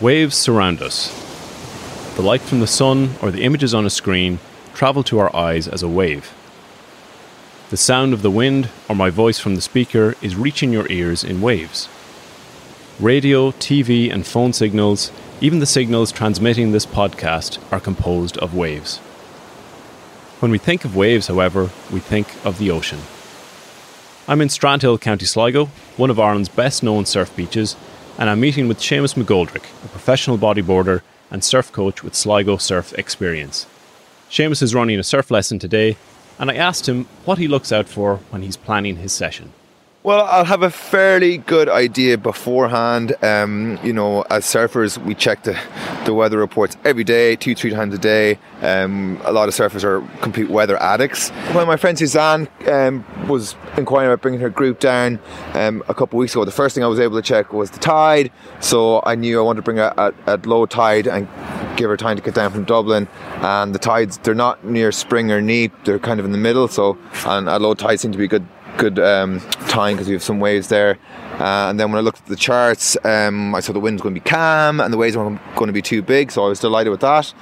Waves surround us. The light from the sun or the images on a screen travel to our eyes as a wave. The sound of the wind or my voice from the speaker is reaching your ears in waves. Radio, TV, and phone signals, even the signals transmitting this podcast, are composed of waves. When we think of waves, however, we think of the ocean. I'm in Strandhill, County Sligo, one of Ireland's best known surf beaches, and I'm meeting with Seamus McGoldrick, a professional bodyboarder and surf coach with Sligo Surf Experience. Seamus is running a surf lesson today, and I asked him what he looks out for when he's planning his session. Well, I'll have a fairly good idea beforehand. Um, you know, as surfers, we check the, the weather reports every day, two, three times a day. Um, a lot of surfers are complete weather addicts. When my friend Suzanne um, was inquiring about bringing her group down um, a couple of weeks ago, the first thing I was able to check was the tide. So I knew I wanted to bring her at, at low tide and give her time to get down from Dublin. And the tides, they're not near spring or neap, they're kind of in the middle. So, and at low tide seem to be good good um, time because we have some waves there. Uh, and then when I looked at the charts, um, I saw the wind's going to be calm and the waves weren't going to be too big, so I was delighted with that.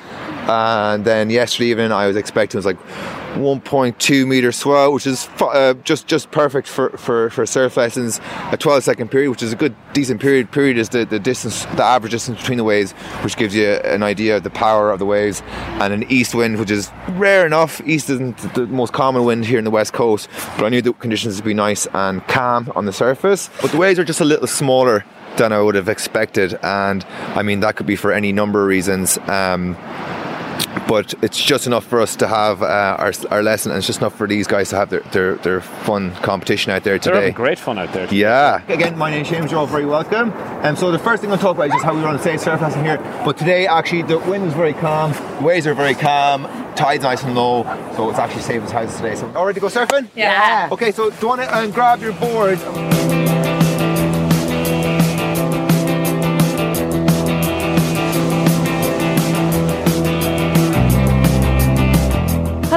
And then yesterday evening, I was expecting it was like 1.2 meter swell, which is uh, just just perfect for, for, for surf lessons. A 12 second period, which is a good decent period. Period is the, the distance, the average distance between the waves, which gives you an idea of the power of the waves. And an east wind, which is rare enough. East isn't the most common wind here in the west coast, but I knew the conditions would be nice and calm on the surface. But the waves are just a little smaller than I would have expected, and I mean that could be for any number of reasons. Um, but it's just enough for us to have uh, our, our lesson, and it's just enough for these guys to have their, their, their fun competition out there They're today. great fun out there. today. Yeah. Again, my name's James. You're all very welcome. And um, so the first thing I'll talk about is just how we run a safe surf lesson here. But today, actually, the wind is very calm, the waves are very calm, tide's nice and low, so it's actually safe as houses today. So, all ready to go surfing? Yeah. Okay, so do you want to um, grab your board?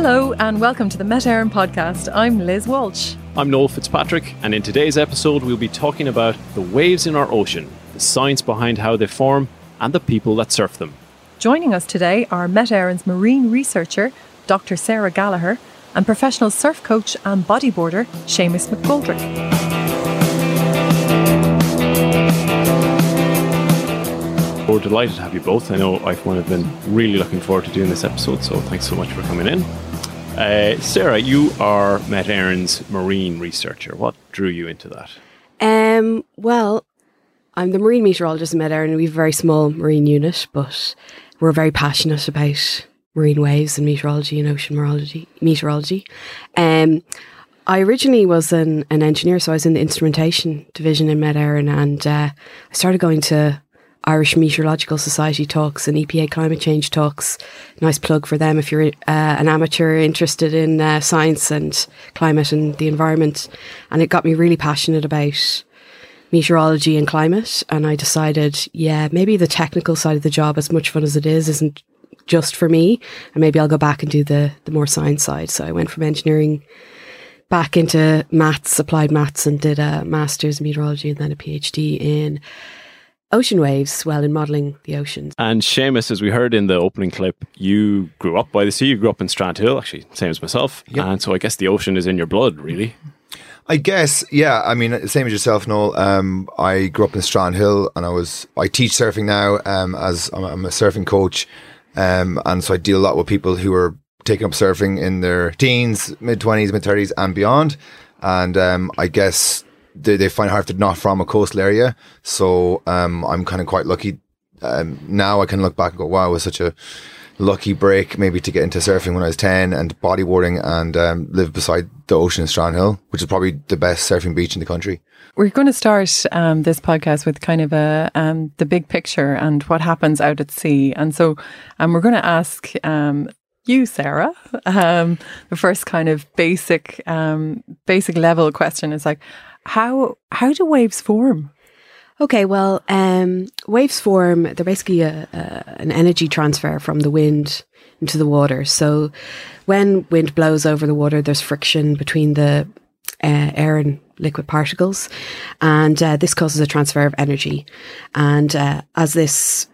Hello and welcome to the Met Éireann podcast. I'm Liz Walsh. I'm Noel Fitzpatrick, and in today's episode, we'll be talking about the waves in our ocean, the science behind how they form, and the people that surf them. Joining us today are Met Éireann's marine researcher, Dr. Sarah Gallagher, and professional surf coach and bodyboarder, Seamus McGoldrick. We're delighted to have you both. I know I've one have been really looking forward to doing this episode, so thanks so much for coming in. Uh, Sarah, you are Met Éireann's marine researcher. What drew you into that? Um, well, I'm the marine meteorologist in Met Éireann. We have a very small marine unit, but we're very passionate about marine waves and meteorology and ocean meteorology. meteorology. Um, I originally was an, an engineer, so I was in the instrumentation division in Met Éireann, and uh, I started going to Irish Meteorological Society talks and EPA climate change talks. Nice plug for them if you're uh, an amateur interested in uh, science and climate and the environment. And it got me really passionate about meteorology and climate. And I decided, yeah, maybe the technical side of the job, as much fun as it is, isn't just for me. And maybe I'll go back and do the, the more science side. So I went from engineering back into maths, applied maths, and did a master's in meteorology and then a PhD in ocean waves, swell in modelling the oceans. And Seamus, as we heard in the opening clip, you grew up by the sea. You grew up in Strandhill, actually, same as myself. Yep. And so I guess the ocean is in your blood, really. I guess, yeah. I mean, same as yourself, Noel. Um, I grew up in Strandhill, and I was I teach surfing now. Um, as I'm, I'm a surfing coach, um, and so I deal a lot with people who are taking up surfing in their teens, mid twenties, mid thirties, and beyond. And um, I guess they, they find they're not from a coastal area. So um, I'm kind of quite lucky. Um, now I can look back and go, wow, it was such a lucky break maybe to get into surfing when I was 10 and bodyboarding and um, live beside the ocean in Strandhill, which is probably the best surfing beach in the country. We're going to start um, this podcast with kind of a um, the big picture and what happens out at sea. And so um, we're going to ask um, you, Sarah, um, the first kind of basic um, basic level question is like, how how do waves form? Okay, well, um, waves form, they're basically a, a, an energy transfer from the wind into the water. So when wind blows over the water, there's friction between the uh, air and liquid particles, and uh, this causes a transfer of energy. And uh, as this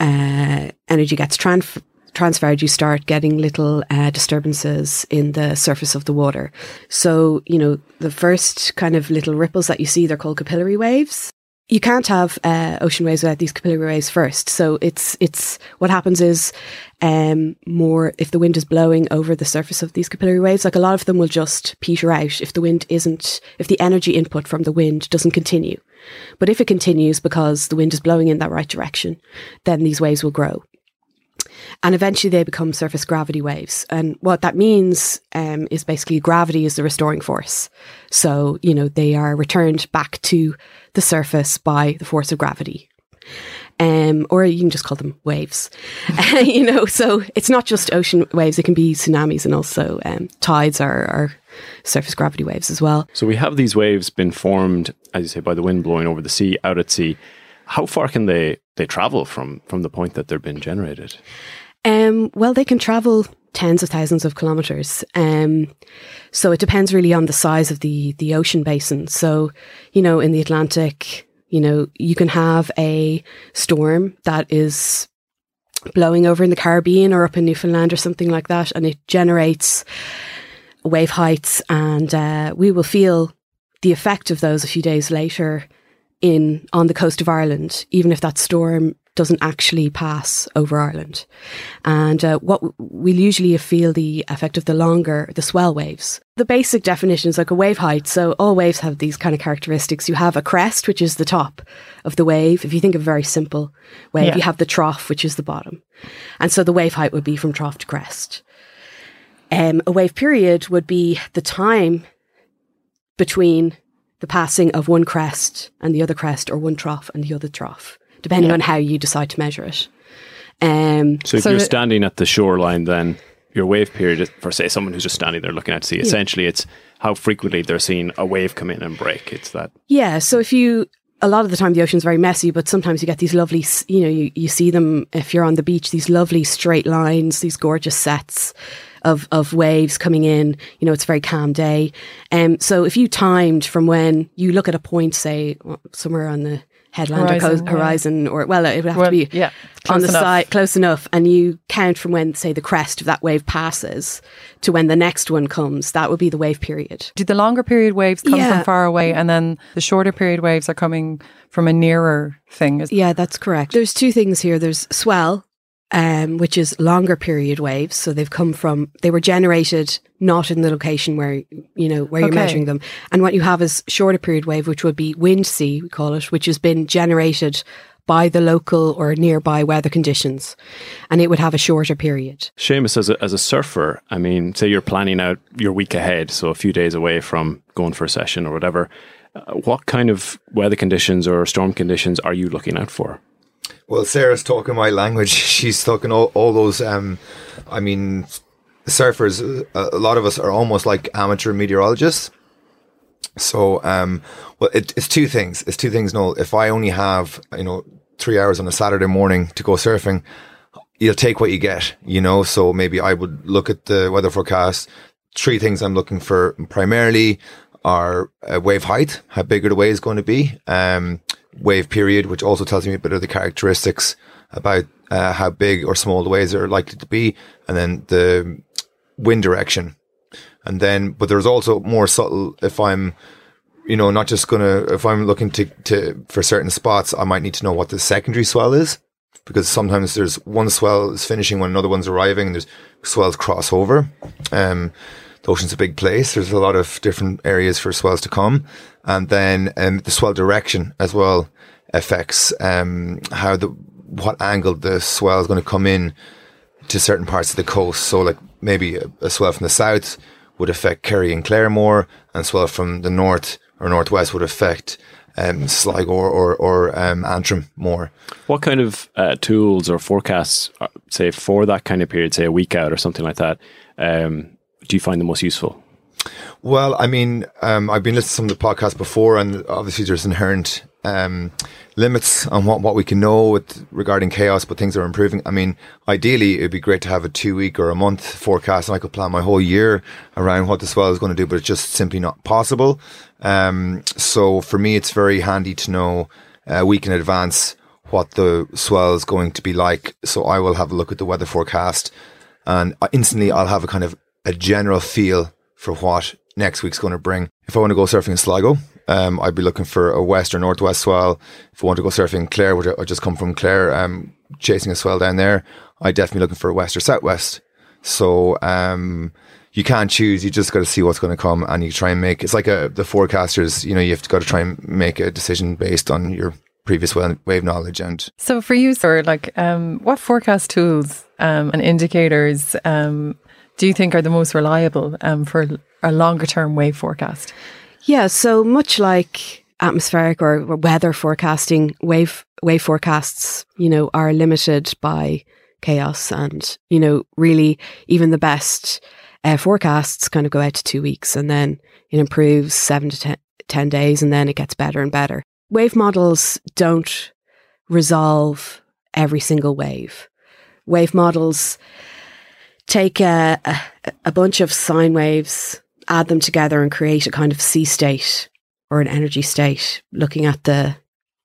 uh, energy gets transferred transferred, you start getting little uh, disturbances in the surface of the water. So, you know, the first kind of little ripples that you see, they're called capillary waves. You can't have uh, ocean waves without these capillary waves first. So it's it's what happens is um, more if the wind is blowing over the surface of these capillary waves, like a lot of them will just peter out if the wind isn't if the energy input from the wind doesn't continue. But if it continues because the wind is blowing in that right direction, then these waves will grow and eventually they become surface gravity waves. And what that means um, is basically gravity is the restoring force. So, you know, they are returned back to the surface by the force of gravity. Um, or you can just call them waves. you know, so it's not just ocean waves, it can be tsunamis and also um, tides are, are surface gravity waves as well. So we have these waves been formed, as you say, by the wind blowing over the sea, out at sea. How far can they they travel from from the point that they're being generated? Um, well, they can travel tens of thousands of kilometers. Um, so it depends really on the size of the the ocean basin. So, you know, in the Atlantic, you know, you can have a storm that is blowing over in the Caribbean or up in Newfoundland or something like that, and it generates wave heights, and uh, we will feel the effect of those a few days later in on the coast of Ireland, even if that storm doesn't actually pass over Ireland. And uh, what we'll usually feel the effect of the longer, the swell waves. The basic definition is like a wave height. So all waves have these kind of characteristics. You have a crest, which is the top of the wave. If you think of a very simple wave, yeah. you have the trough, which is the bottom. And so the wave height would be from trough to crest. Um, a wave period would be the time between the passing of one crest and the other crest, or one trough and the other trough, depending yeah. on how you decide to measure it. Um, so if so you're standing at the shoreline, then your wave period for say someone who's just standing there looking out to sea. Yeah. Essentially, it's how frequently they're seeing a wave come in and break. It's that. Yeah. So if you a lot of the time the ocean's very messy, but sometimes you get these lovely, you know, you, you see them if you're on the beach, these lovely straight lines, these gorgeous sets of, of waves coming in. You know, it's a very calm day. Um, so if you timed from when you look at a point, say somewhere on the headland horizon, or co- horizon, or well, it would have well, to be yeah, on the enough. side, close enough, and you count from when, say, the crest of that wave passes to when the next one comes. That would be the wave period. Do the longer period waves come yeah. from far away, and then the shorter period waves are coming from a nearer thing? Yeah, that's correct. There's two things here. There's swell, um, which is longer period waves. So they've come from, they were generated not in the location where, you know, where you're measuring them. And what you have is shorter period wave, which would be wind sea, we call it, which has been generated by the local or nearby weather conditions. And it would have a shorter period. Seamus, as a, as a surfer, I mean, say you're planning out your week ahead, so a few days away from going for a session or whatever. Uh, what kind of weather conditions or storm conditions are you looking out for? Well, Sarah's talking my language. She's talking all, all those. Um, I mean, surfers. A, lot of us are almost like amateur meteorologists. So, um, well, it, it's two things. It's two things. No, if I only have you know three hours on a Saturday morning to go surfing, you'll take what you get. You know, so maybe I would look at the weather forecast. Three things I'm looking for primarily are uh, wave height. How big are the waves going to be? Um, wave period, which also tells me a bit of the characteristics about uh, how big or small the waves are likely to be, and then the wind direction. And then, but there's also more subtle if I'm, you know, not just gonna, if I'm looking to, to, for certain spots, I might need to know what the secondary swell is because sometimes there's one swell is finishing when another one's arriving and there's swells cross over. Um, the ocean's a big place. There's a lot of different areas for swells to come. And then um, the swell direction as well affects um, how the what angle the swell is going to come in to certain parts of the coast. So like maybe a, a swell from the south would affect Kerry and Clare more, and swell from the north or northwest would affect um, Sligo or, or, or um, Antrim more. What kind of uh, tools or forecasts, uh, say for that kind of period, say a week out or something like that, um, do you find the most useful? Well, I mean, um, I've been listening to some of the podcasts before, and obviously there's inherent um, limits on what, what we can know with regarding chaos, but things are improving. I mean, ideally, it'd be great to have a two week or a month forecast, and I could plan my whole year around what the swell is going to do, but it's just simply not possible. Um, so for me, it's very handy to know a week in advance what the swell is going to be like. So I will have a look at the weather forecast and instantly I'll have a kind of a general feel for what next week's going to bring. If I want to go surfing in Sligo, um, I'd be looking for a west or northwest swell. If I want to go surfing in Clare, which I just come from Clare, um, chasing a swell down there, I'd definitely looking for a west or southwest. So um, you can't choose. You just got to see what's going to come, and you try and make. It's like a, the forecasters. You know, you have to got to try and make a decision based on your previous wave knowledge and so for you Sarah like um, what forecast tools um, and indicators um, do you think are the most reliable um, for a longer term wave forecast yeah so much like atmospheric or weather forecasting wave wave forecasts you know are limited by chaos and you know really even the best uh, forecasts kind of go out to two weeks and then it improves seven to ten, 10 days and then it gets better and better. Wave models don't resolve every single wave. Wave models take a, a, a bunch of sine waves, add them together and create a kind of sea state or an energy state, looking at the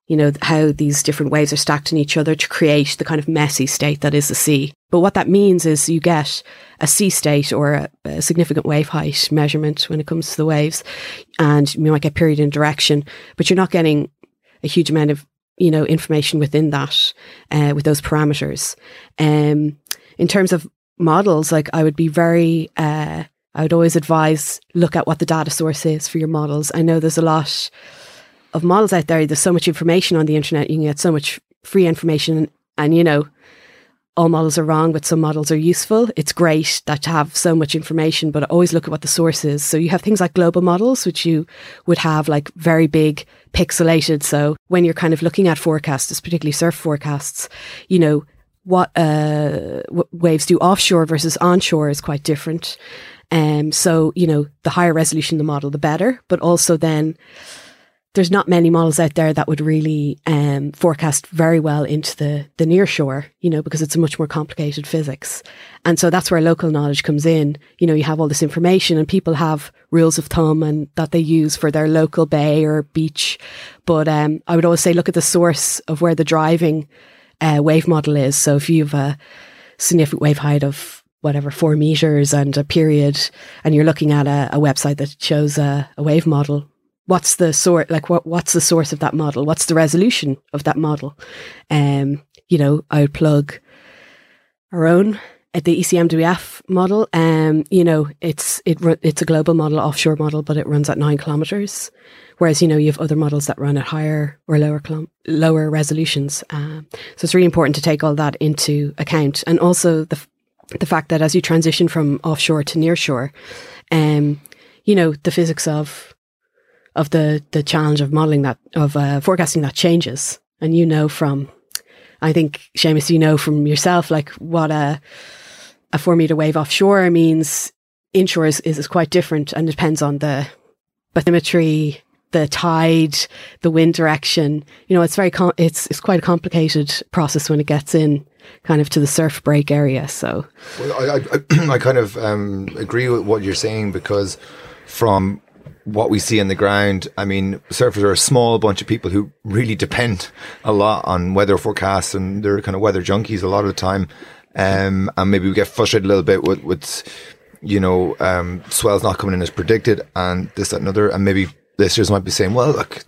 you know, how these different waves are stacked on each other to create the kind of messy state that is the sea. But what that means is you get a sea state or a, a, significant wave height measurement when it comes to the waves, and you might get period and direction, but you're not getting a huge amount of you know information within that uh, with those parameters. Um, in terms of models, like I would be very. Uh, I would always advise look at what the data source is for your models. I know there's a lot of models out there. There's so much information on the internet. You can get so much free information, and, and you know, all models are wrong, but some models are useful. It's great that to have so much information, but always look at what the source is. So you have things like global models, which you would have like very big pixelated. So when you're kind of looking at forecasts, particularly surf forecasts, you know, what uh, waves do offshore versus onshore is quite different. Um, so, you know, the higher resolution the model, the better, but also then there's not many models out there that would really um, forecast very well into the the near shore, you know, because it's a much more complicated physics. And so that's where local knowledge comes in. You know, you have all this information and people have rules of thumb and that they use for their local bay or beach. But um, I would always say look at the source of where the driving uh, wave model is. So if you have a significant wave height of whatever four meters and a period, and you're looking at a, a website that shows a, a wave model, what's the sort like what what's the source of that model what's the resolution of that model um you know i would plug our own the ECMWF model um you know it's it it's a global model offshore model but it runs at 9 kilometers. Whereas you know you have other models that run at higher or lower lower resolutions. Um, so it's really important to take all that into account. And also the the fact that as you transition from offshore to nearshore um you know the physics of of the the challenge of modeling that of uh, forecasting that changes. And you know from, I think Seamus, you know from yourself like what a a four meter wave offshore means. Inshore is, is, quite different and depends on the bathymetry, the tide, the wind direction. You know, it's very com- it's it's quite a complicated process when it gets in kind of to the surf break area. So, well, I, I, I kind of um, agree with what you're saying because from what we see on the ground, I mean, surfers are a small bunch of people who really depend a lot on weather forecasts and they're kind of weather junkies a lot of the time. Um, and maybe we get frustrated a little bit with, with you know, um, swells not coming in as predicted and this, that, and other. And maybe listeners might be saying, well, look,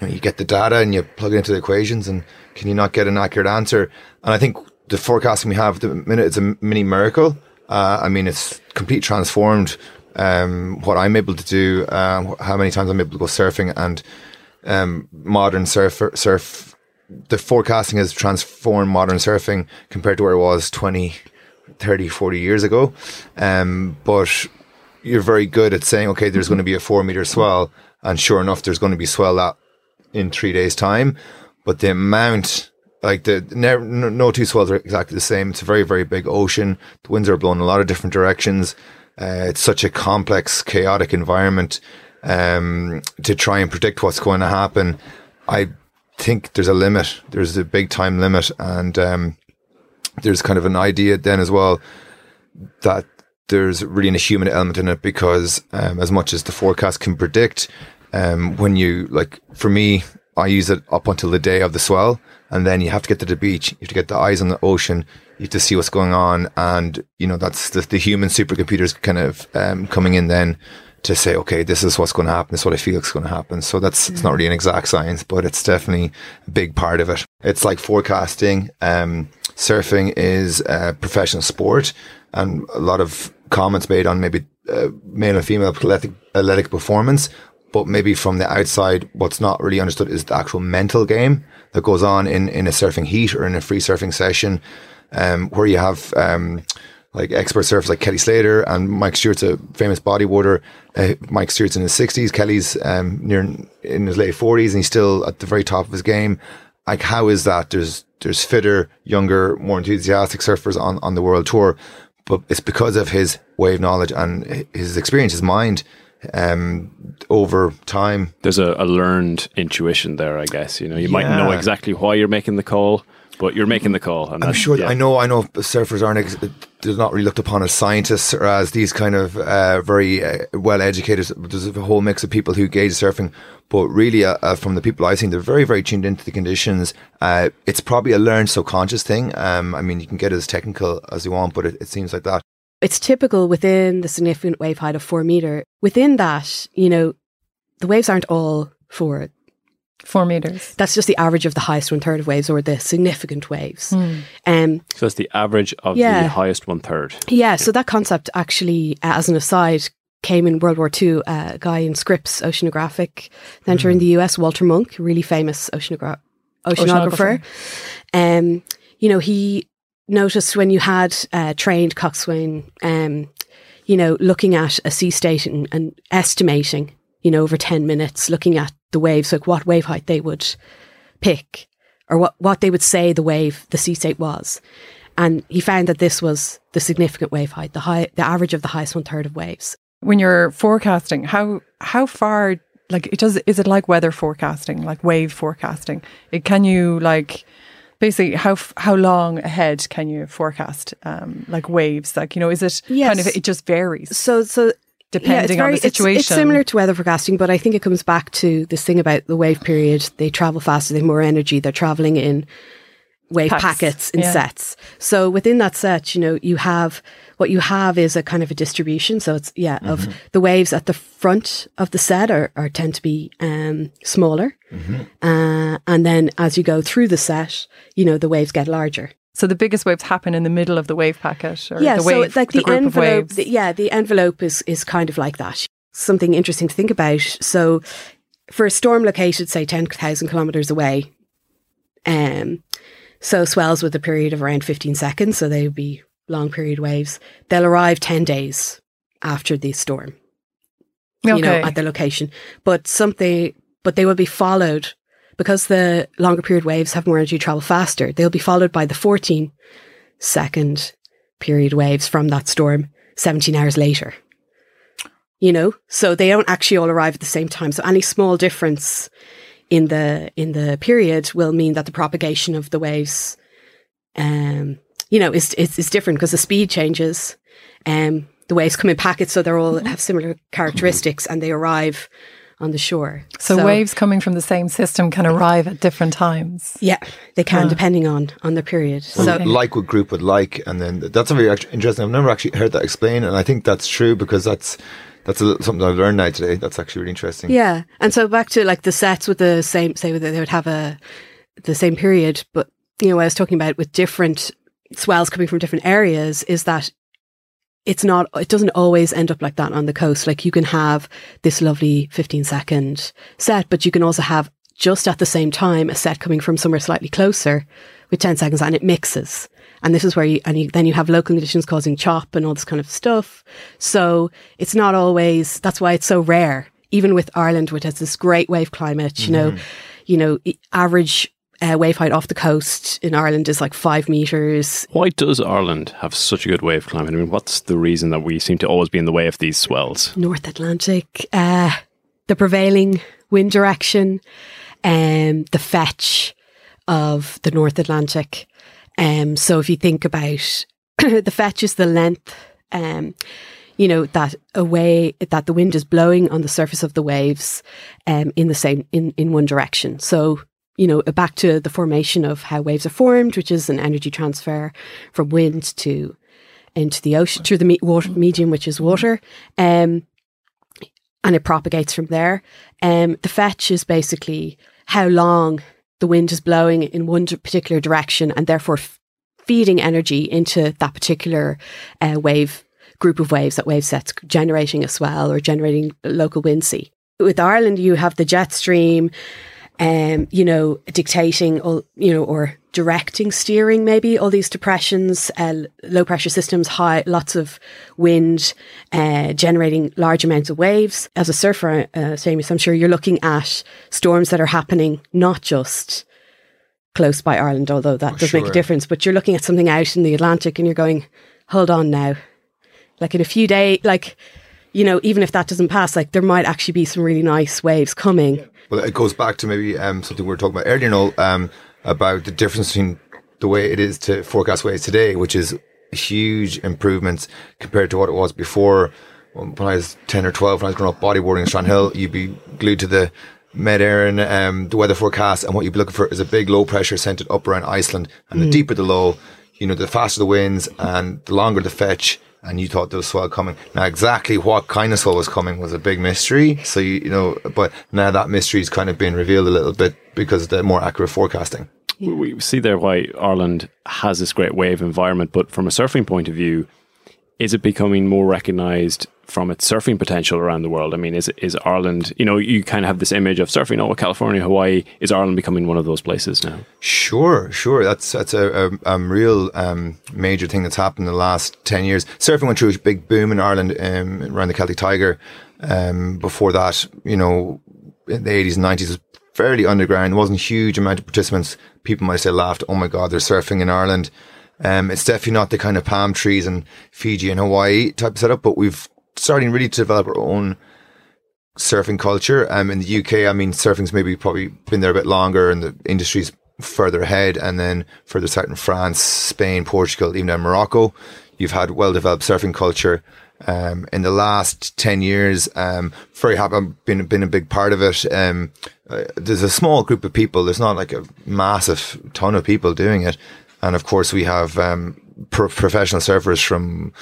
you, know, you get the data and you plug it into the equations and can you not get an accurate answer? And I think the forecasting we have at the minute, it's a mini miracle. Uh, I mean, it's completely transformed um, what I'm able to do, uh, how many times I'm able to go surfing, and um, modern surf surf. The forecasting has transformed modern surfing compared to where it was 20, 30, 40 years ago. Um, but you're very good at saying, okay, there's going to be a four meter swell, and sure enough, there's going to be swell that in three days' time. But the amount, like the no, no two swells are exactly the same. It's a very, very big ocean. The winds are blowing a lot of different directions. Uh, it's such a complex, chaotic environment um, to try and predict what's going to happen. I think there's a limit. There's a big time limit, and um, there's kind of an idea then as well that there's really a human element in it because um, as much as the forecast can predict, um, when you like for me, I use it up until the day of the swell, and then you have to get to the beach. You have to get the eyes on the ocean. You have to see what's going on, and you know that's the, the human supercomputers kind of um, coming in then to say, okay, this is what's going to happen. This is what I feel is going to happen. So that's it's not really an exact science, but it's definitely a big part of it. It's like forecasting. Um, surfing is a professional sport, and a lot of comments made on maybe uh, male and female athletic, athletic performance. But maybe from the outside, what's not really understood is the actual mental game that goes on in, in a surfing heat or in a free surfing session, um, where you have um, like expert surfers like Kelly Slater and Mike Stewart's a famous bodyboarder. Uh, Mike Stewart's in his sixties. Kelly's um, near in his late forties, and he's still at the very top of his game. Like, how is that? There's there's fitter, younger, more enthusiastic surfers on on the world tour, but it's because of his wave knowledge and his experience, his mind. Um, over time, There's a, a learned intuition there, I guess. You know, you might know exactly why you're making the call, but you're making the call. And I'm that's- sure. yeah. I know. I know. Surfers aren't. Ex- they're not really looked upon as scientists or as these kind of uh, very uh, well educated. There's a whole mix of people who gauge surfing, but really, uh, uh, from the people I've seen, they're very, very tuned into the conditions. Uh, it's probably a learned subconscious thing. Um, I mean, you can get as technical as you want, but it, it seems like that. it's typical within the significant wave height of four meter. Within that, you know, the waves aren't all four. Four meters. That's just the average of the highest one third of waves or the significant waves. Um, So it's the average of Yeah. the highest one third. yeah, so that concept actually, uh, as an aside, came in World War II. Uh, a guy in Scripps Oceanographic Center in the US, Walter Munk, really famous oceanogra- oceanographer. Um, you know, he noticed when you had uh, trained coxswain, um, you know, looking at a sea state and, and estimating, you know, over 10 minutes, looking at the waves, like what wave height they would pick or what, what they would say the wave, the sea state was. And he found that this was the significant wave height, the high, the average of the highest one third of waves. When you're forecasting, how how far like it does is it like weather forecasting, like wave forecasting? It can you like basically how how long ahead can you forecast um like waves? Like you know, is it kind of it just varies So, so depending on the it's- situation? It's, similar to weather forecasting, but I think it comes back to this thing about the wave period. They travel faster, they have more energy, they're traveling in wave Packs, packets in yeah. sets. So within that set, you know, you have what you have is a kind of a distribution. So it's yeah, Mm-hmm. of the waves at the front of the set are, are tend to be um, smaller, Mm-hmm. uh, and then as you go through the set, you know, the waves get larger. So the biggest waves happen in the middle of the wave packet, or yeah, the so wave, it's like the, the, envelope. the- yeah, the envelope is is kind of like that. Something interesting to think about. So, for a storm located, say ten thousand kilometers away, um, so swells with a period of around fifteen seconds, so they would be long period waves. They'll arrive ten days after the storm, you know, at the location. But something, but they will be followed because the longer period waves have more energy to travel faster. They'll be followed by the fourteen second period waves from that storm 17 hours later. You know, so they don't actually all arrive at the same time. So any small difference in the in the period will mean that the propagation of the waves um you know is is, is different because the speed changes. Um the waves come in packets so they're all have similar characteristics and they arrive on the shore. so, waves coming from the same system can arrive at different times. Yeah, they can ah. depending on on the period. So Okay. like what group would like, and then that's a very act- interesting. I've never actually heard that explained, and I think that's true because that's that's a little, something I've learned now today. That's actually really interesting. Yeah, and so back to like the sets with the same, say that they would have a the same period, but you know what I was talking about with different swells coming from different areas is that it's not it doesn't always end up like that on the coast. Like you can have this lovely 15 second set, but you can also have just at the same time a set coming from somewhere slightly closer with 10 seconds and it mixes. And this is where you, and you, then you have local conditions causing chop and all this kind of stuff. So it's not always, that's why it's so rare. Even with Ireland, which has this great wave climate, you know, mm-hmm. you know, average uh, wave height off the coast in Ireland is like five meters. Why does Ireland have such a good wave climate? I mean, what's the reason that we seem to always be in the way of these swells? North Atlantic, uh, the prevailing wind direction, um, the fetch of the North Atlantic. Um, so if you think about the fetch is the length, um, you know that a way that the wind is blowing on the surface of the waves um, in the same in in one direction. So you know back to the formation of how waves are formed, which is an energy transfer from wind to into the ocean through the me- water medium, which is water. Um, and it propagates from there. Um, the fetch is basically how long the wind is blowing in one particular direction and therefore f- feeding energy into that particular uh, wave group of waves that wave sets generating a swell or generating local wind sea. With Ireland, you have the jet stream, um, you know, dictating, all, you know, or directing, steering maybe all these depressions, uh, low pressure systems, high, lots of wind, uh, generating large amounts of waves. As a surfer, uh, Seamus, I'm sure you're looking at storms that are happening not just close by Ireland, although that Oh, does make a difference, but you're looking at something out in the Atlantic and you're going, hold on now. Like in a few days, like, you know, even if that doesn't pass, like there might actually be some really nice waves coming. Well, it goes back to maybe um, something we were talking about earlier, Noel, um, about the difference between the way it is to forecast waves today, which is huge improvements compared to what it was before. When I was 10 or 12, when I was growing up bodyboarding in Strandhill, you'd be glued to the Met Éireann, um, the weather forecast, and what you'd be looking for is a big low pressure centered up around Iceland. And the deeper the low, you know, the faster the winds and the longer the fetch. And you thought there was swell coming. Now, exactly what kind of swell was coming was a big mystery. So, you, you know, but now that mystery's kind of been revealed a little bit because of the more accurate forecasting. We we see there why Ireland has this great wave environment, but from a surfing point of view, is it becoming more recognised from its surfing potential around the world? I mean, is is Ireland? You know, you kind of have this image of surfing. Oh, California, Hawaii. Is Ireland becoming one of those places now? Sure, sure. That's that's a, a, a real um, major thing that's happened in the last ten years. Surfing went through a big boom in Ireland um, around the Celtic Tiger. Um, before that, you know, in the eighties and nineties, was fairly underground. There wasn't a huge amount of participants. People might say laughed, "Oh my God, they're surfing in Ireland." Um, it's definitely not the kind of palm trees and Fiji and Hawaii type setup, but we've starting really to develop our own surfing culture. Um, in the UK, I mean, surfing's maybe probably been there a bit longer and the industry's further ahead. And then further south in France, Spain, Portugal, even down Morocco, you've had well developed surfing culture. Um, in the last 10 years, um, very happy, I've been, been a big part of it. Um, uh, there's a small group of people. There's not like a massive ton of people doing it. And of course, we have, um, pro- professional surfers from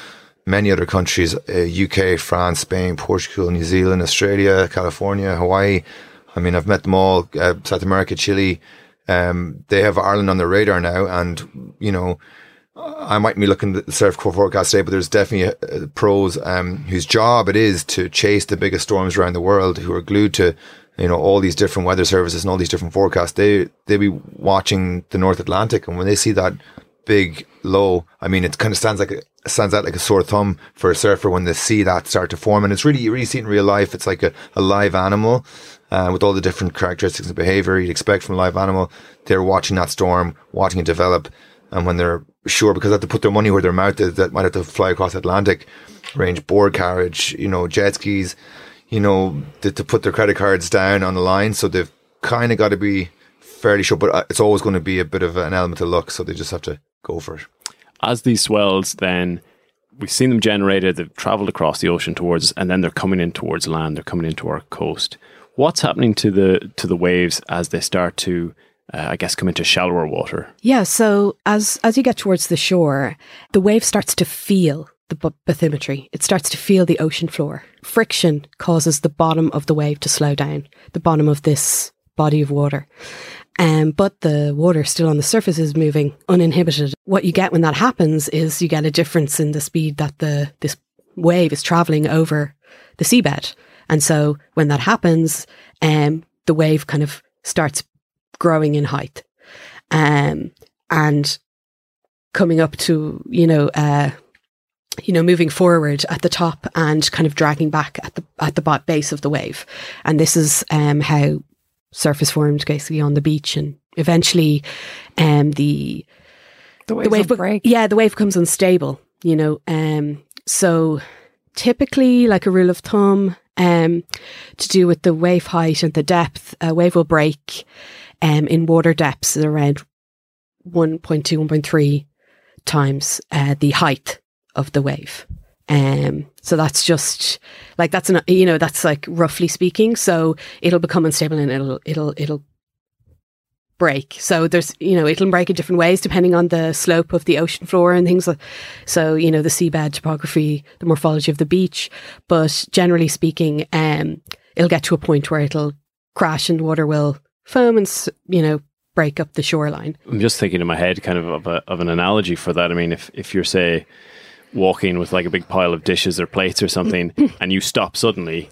many other countries uh, UK, France, Spain, Portugal, New Zealand, Australia, California, Hawaii. I mean, I've met them all, uh, South America, Chile. Um, they have Ireland on their radar now. And, you know, I might be looking at the surf forecast today, but there's definitely uh, pros um, whose job it is to chase the biggest storms around the world who are glued to you know all these different weather services and all these different forecasts. They they be watching the North Atlantic, and when they see that big low, I mean, it kind of stands like a, stands out like a sore thumb for a surfer when they see that start to form, and it's really you really see it in real life. It's like a, a live animal. Uh, with all the different characteristics and behavior you'd expect from a live animal, they're watching that storm, watching it develop, and when they're sure because they have to put their money where their mouth is, that might have to fly across Atlantic, range board carriage, you know, jet skis, you know, to, to put their credit cards down on the line. So they've kind of got to be fairly sure, but uh, it's always going to be a bit of an element of luck. So they just have to go for it. As these swells, then we've seen them generated. They've travelled across the ocean towards, and then they're coming in towards land. They're coming into our coast. What's happening to the to the waves as they start to, uh, I guess, come into shallower water? Yeah, so as as you get towards the shore, the wave starts to feel the b- bathymetry. It starts to feel the ocean floor. Friction causes the bottom of the wave to slow down, the bottom of this body of water. Um, but the water still on the surface is moving uninhibited. What you get when that happens is you get a difference in the speed that the this wave is traveling over the seabed. And so when that happens, um, the wave kind of starts growing in height. Um, and coming up to, you know, uh, you know, moving forward at the top and kind of dragging back at the at the base of the wave, and this is um, how surf is formed basically on the beach, and eventually, um, the The the wave will break. Yeah, the wave becomes unstable. You know, um, so typically, like a rule of thumb, um, to do with the wave height and the depth, a wave will break, um, in water depths at around 1.2, 1.3 times uh, the height of the wave. Um, so that's just like that's an you know that's like roughly speaking. So it'll become unstable and it'll it'll it'll break. So there's you know it'll break in different ways depending on the slope of the ocean floor and things. like So you know the seabed topography, the morphology of the beach. But generally speaking, um, it'll get to a point where it'll crash and water will foam and you know break up the shoreline. I'm just thinking in my head, kind of of, a, of an analogy for that. I mean, if if you're say walking with like a big pile of dishes or plates or something, and you stop suddenly,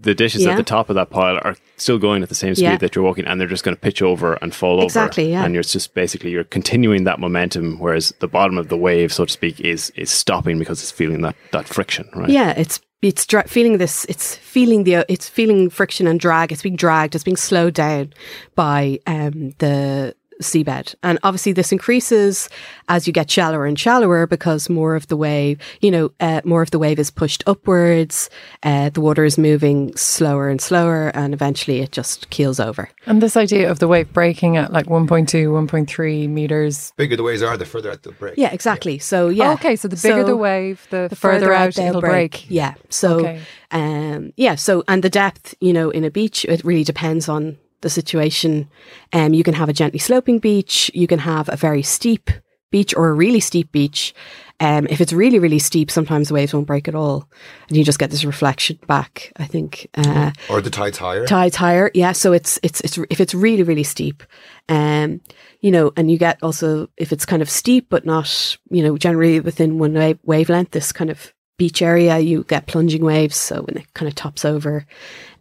the dishes Yeah. at the top of that pile are still going at the same speed Yeah. that you're walking, and they're just going to pitch over and fall Exactly, over. yeah. And you're just basically you're continuing that momentum, whereas the bottom of the wave, so to speak, is is stopping because it's feeling that that friction, right? Yeah, it's it's dra- feeling this. It's feeling the. It's feeling friction and drag. It's being dragged. It's being slowed down by um, the seabed, and obviously this increases as you get shallower and shallower because more of the wave, you know, uh, more of the wave is pushed upwards. Uh, the water is moving slower and slower, and eventually it just keels over. And this idea of the wave breaking at like 1.2, 1.3 meters. The Bigger the waves are, the further out the break. Yeah, exactly. So yeah. Oh, okay, so the bigger So the wave, the, the further, out they'll it'll break. Yeah. So, Okay. um, yeah. So, and the depth, you know, in a beach, it really depends on the situation. Um, you can have a gently sloping beach. You can have a very steep beach or a really steep beach. Um, if it's really, really steep, sometimes the waves won't break at all, and you just get this reflection back. I think. Uh, Or the tide's higher. tides higher. Yeah, so it's it's it's if it's really really steep, um, you know, and you get also if it's kind of steep but not you know generally within one wave, wavelength, this kind of beach area, you get plunging waves. So when it kind of tops over,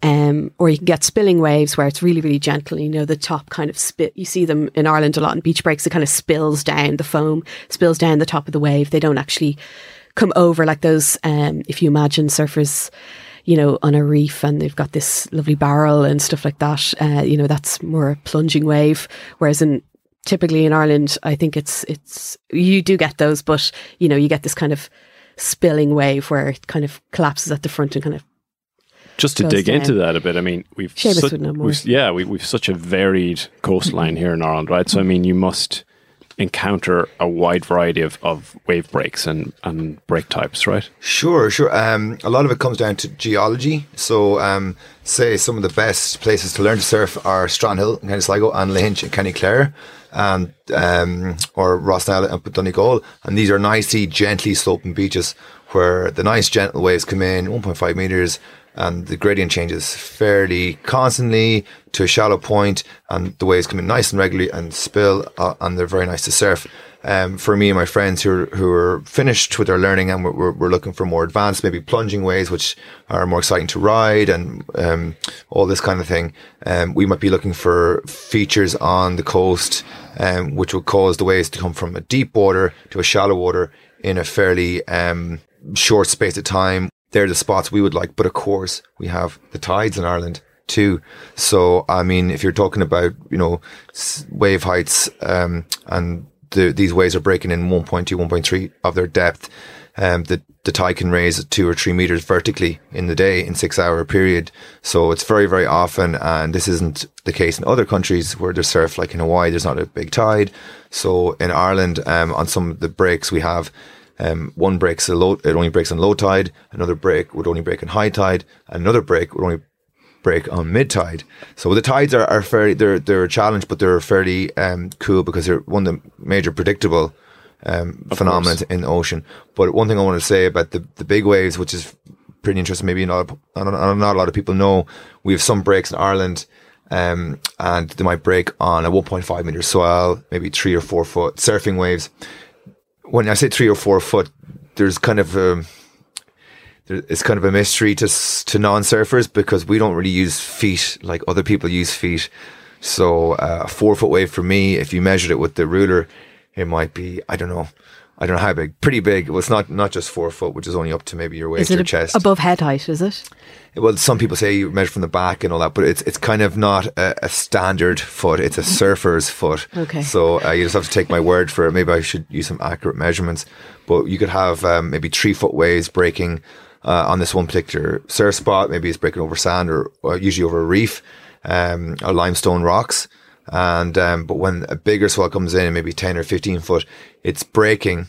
um, or you can get spilling waves where it's really really gentle. You know, the top kind of spit. You see them in Ireland a lot in beach breaks. It kind of spills down the foam, spills down the top of the wave. They don't actually come over like those. Um, if you imagine surfers you know, on a reef and they've got this lovely barrel and stuff like that. Uh, you know, that's more a plunging wave. Whereas in typically in Ireland, I think it's it's you do get those, but you know, you get this kind of spilling wave where it kind of collapses at the front and kind of Just to goes dig into that a bit, I mean, we've Seamus such- would more. we've- yeah, we, we've such a varied coastline here in Ireland, right? So I mean, you must encounter a wide variety of, of wave breaks and, and break types, right? Sure, sure. Um, a lot of it comes down to geology. So, um, say some of the best places to learn to surf are Strandhill in County Sligo and Lahinch in County Clare, and um, or Rossnowlagh and Donegal. And these are nicely, gently sloping beaches where the nice, gentle waves come in, 1.5 meters, and the gradient changes fairly constantly to a shallow point, and the waves come in nice and regularly and spill, uh, and they're very nice to surf. Um, for me and my friends who are, who are finished with their learning and we're, we're, looking for more advanced, maybe plunging waves, which are more exciting to ride and um, all this kind of thing, um, we might be looking for features on the coast, um, which will cause the waves to come from a deep water to a shallow water in a fairly um, short space of time. They're the spots we would like, but of course we have the tides in Ireland too. So I mean, if you're talking about you know wave heights um, and the, these waves are breaking in 1.2, 1.3 of their depth, um, the the tide can raise two or three meters vertically in the day in six hour period. So it's very very often, and this isn't the case in other countries where there's surf, like in Hawaii. There's not a big tide. So in Ireland, um, on some of the breaks we have. Um, one breaks a low, it only breaks on low tide. Another break would only break on high tide. Another break would only break on mid tide. So the tides are, are fairly they're they're a challenge, but they're fairly um, cool because they're one of the major predictable um, phenomena in the ocean. But one thing I want to say about the the big waves, which is pretty interesting, maybe not I don't- I don't- not a lot of people know, we have some breaks in Ireland. Um, and they might break on a 1.5 meter swell, maybe three or four foot surfing waves. When I say three or four foot, there's kind of um there, it's kind of a mystery to to non-surfers because we don't really use feet like other people use feet. So uh, a four foot wave for me, if you measured it with the ruler, it might be I don't know, I don't know how big, pretty big. Well, it's not not just four foot, which is only up to maybe your waist or it your ab- chest. above head height? Is it? Well, some people say you measure from the back and all that, but it's it's kind of not a, a standard foot. It's a surfer's foot. Okay. So uh, you just have to take my word for it. Maybe I should use some accurate measurements. But you could have um, maybe three foot waves breaking uh, on this one particular surf spot. Maybe it's breaking over sand or, or usually over a reef um, or limestone rocks. And um, but when a bigger swell comes in, maybe ten or fifteen foot, it's breaking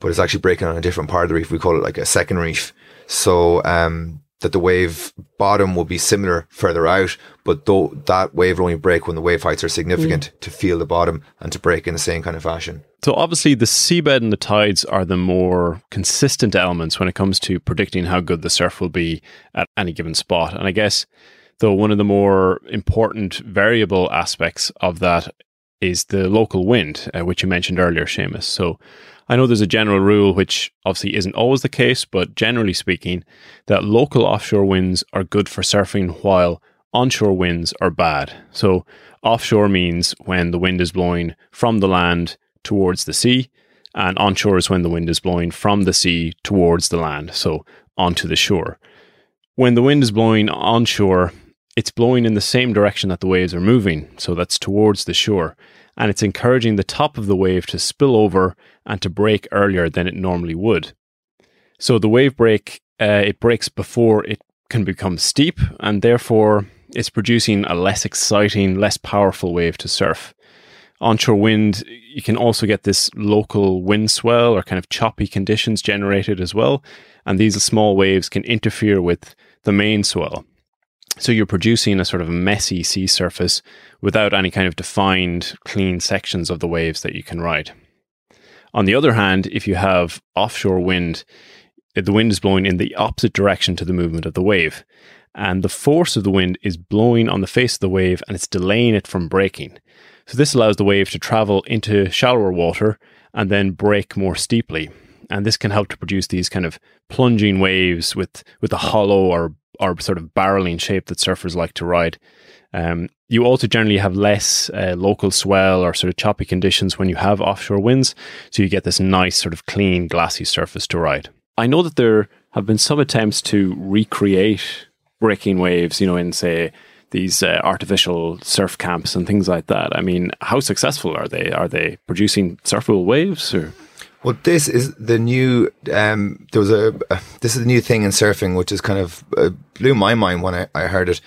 but it's actually breaking on a different part of the reef. We call it like a second reef. So, um, that the wave bottom will be similar further out, but though that wave will only break when the wave heights are significant mm. to feel the bottom and to break in the same kind of fashion. So obviously the seabed and the tides are the more consistent elements when it comes to predicting how good the surf will be at any given spot. And I guess though one of the more important variable aspects of that is the local wind, uh, which you mentioned earlier, Seamus. So I know there's a general rule, which obviously isn't always the case, but generally speaking, that local offshore winds are good for surfing while onshore winds are bad. So, offshore means when the wind is blowing from the land towards the sea, and onshore is when the wind is blowing from the sea towards the land, so onto the shore. When the wind is blowing onshore, it's blowing in the same direction that the waves are moving, so that's towards the shore and it's encouraging the top of the wave to spill over and to break earlier than it normally would. So the wave break, uh, it breaks before it can become steep, and therefore it's producing a less exciting, less powerful wave to surf. Onshore wind, you can also get this local wind swell or kind of choppy conditions generated as well, and these small waves can interfere with the main swell. So you're producing a sort of messy sea surface without any kind of defined, clean sections of the waves that you can ride. On the other hand, if you have offshore wind, eh, the wind is blowing in the opposite direction to the movement of the wave. And the force of the wind is blowing on the face of the wave and it's delaying it from breaking. So this allows the wave to travel into shallower water and then break more steeply. And this can help to produce these kind of plunging waves with, with a hollow or or sort of barreling shape that surfers like to ride. Um, you also generally have less uh, local swell or sort of choppy conditions when you have offshore winds, so you get this nice sort of clean, glassy surface to ride. I know that there have been some attempts to recreate breaking waves, you know, in say these uh, artificial surf camps and things like that. I mean, how successful are they? Are they producing surfable waves or? Well, this is the new. Um, there was a, a, This is the new thing in surfing, which is kind of uh, blew my mind when I, I heard it.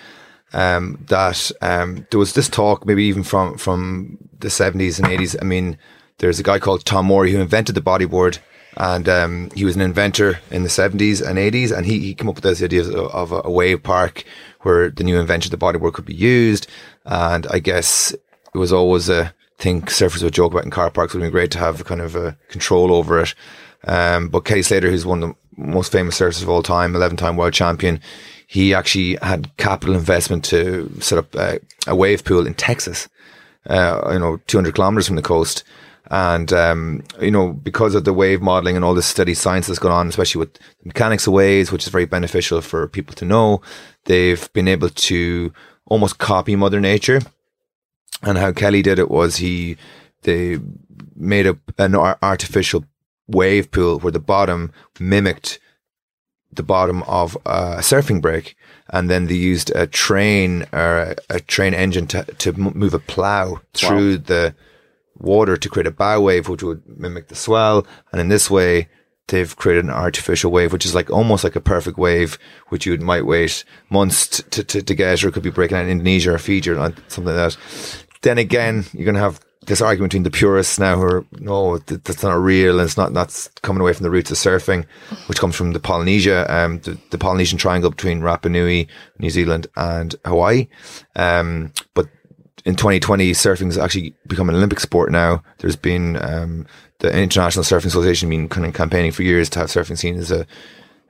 Um, that um, there was this talk, maybe even from from the seventies and eighties. I mean, there's a guy called Tom Morey who invented the bodyboard, and um, he was an inventor in the seventies and eighties, and he, he came up with this idea of, of a wave park where the new invention, the bodyboard, could be used. And I guess it was always a think surfers would joke about in car parks. It would be great to have kind of a control over it. Um, but Kelly Slater, who's one of the most famous surfers of all time, 11 time world champion, he actually had capital investment to set up a, a wave pool in Texas, uh, you know, 200 kilometers from the coast. And, um, you know, because of the wave modeling and all this study science that's going on, especially with the mechanics of waves, which is very beneficial for people to know, they've been able to almost copy Mother Nature and how Kelly did it was he they made a, an artificial wave pool where the bottom mimicked the bottom of a surfing break, and then they used a train or a, a train engine to to move a plow through wow. the water to create a bow wave, which would mimic the swell, and in this way. They've created an artificial wave, which is like almost like a perfect wave, which you might wait months to, to, to get, or it could be breaking out in Indonesia or Fiji or something like that. Then again, you're going to have this argument between the purists now who are, no, that's not real and it's not, that's coming away from the roots of surfing, which comes from the Polynesia, um, the, the Polynesian triangle between Rapa Nui, New Zealand and Hawaii. Um, but in 2020, surfing has actually become an Olympic sport now. There's been, um, the International Surfing Association been kind of campaigning for years to have surfing seen as a,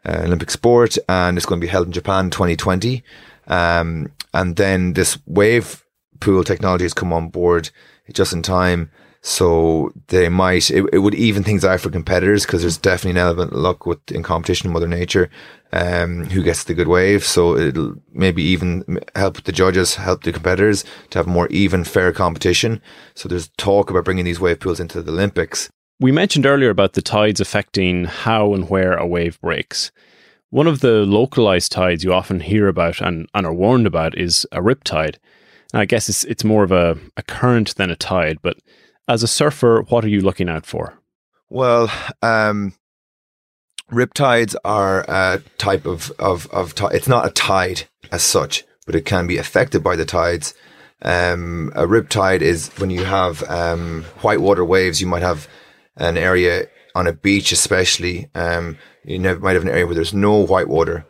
uh, Olympic sport and it's going to be held in Japan 2020. Um, and then this wave pool technology has come on board just in time. So they might, it, it would even things out for competitors because there's definitely an element of luck with in competition Mother Nature, um, who gets the good wave. So it'll maybe even help the judges, help the competitors to have more even, fair competition. So there's talk about bringing these wave pools into the Olympics. We mentioned earlier about the tides affecting how and where a wave breaks. One of the localized tides you often hear about and, and are warned about is a rip tide. I guess it's it's more of a, a current than a tide, but as a surfer, what are you looking out for? Well, um, riptides are a type of of of t- it's not a tide as such, but it can be affected by the tides. Um, a riptide is when you have um, whitewater waves. You might have an area on a beach, especially, um, you know, might have an area where there's no white water,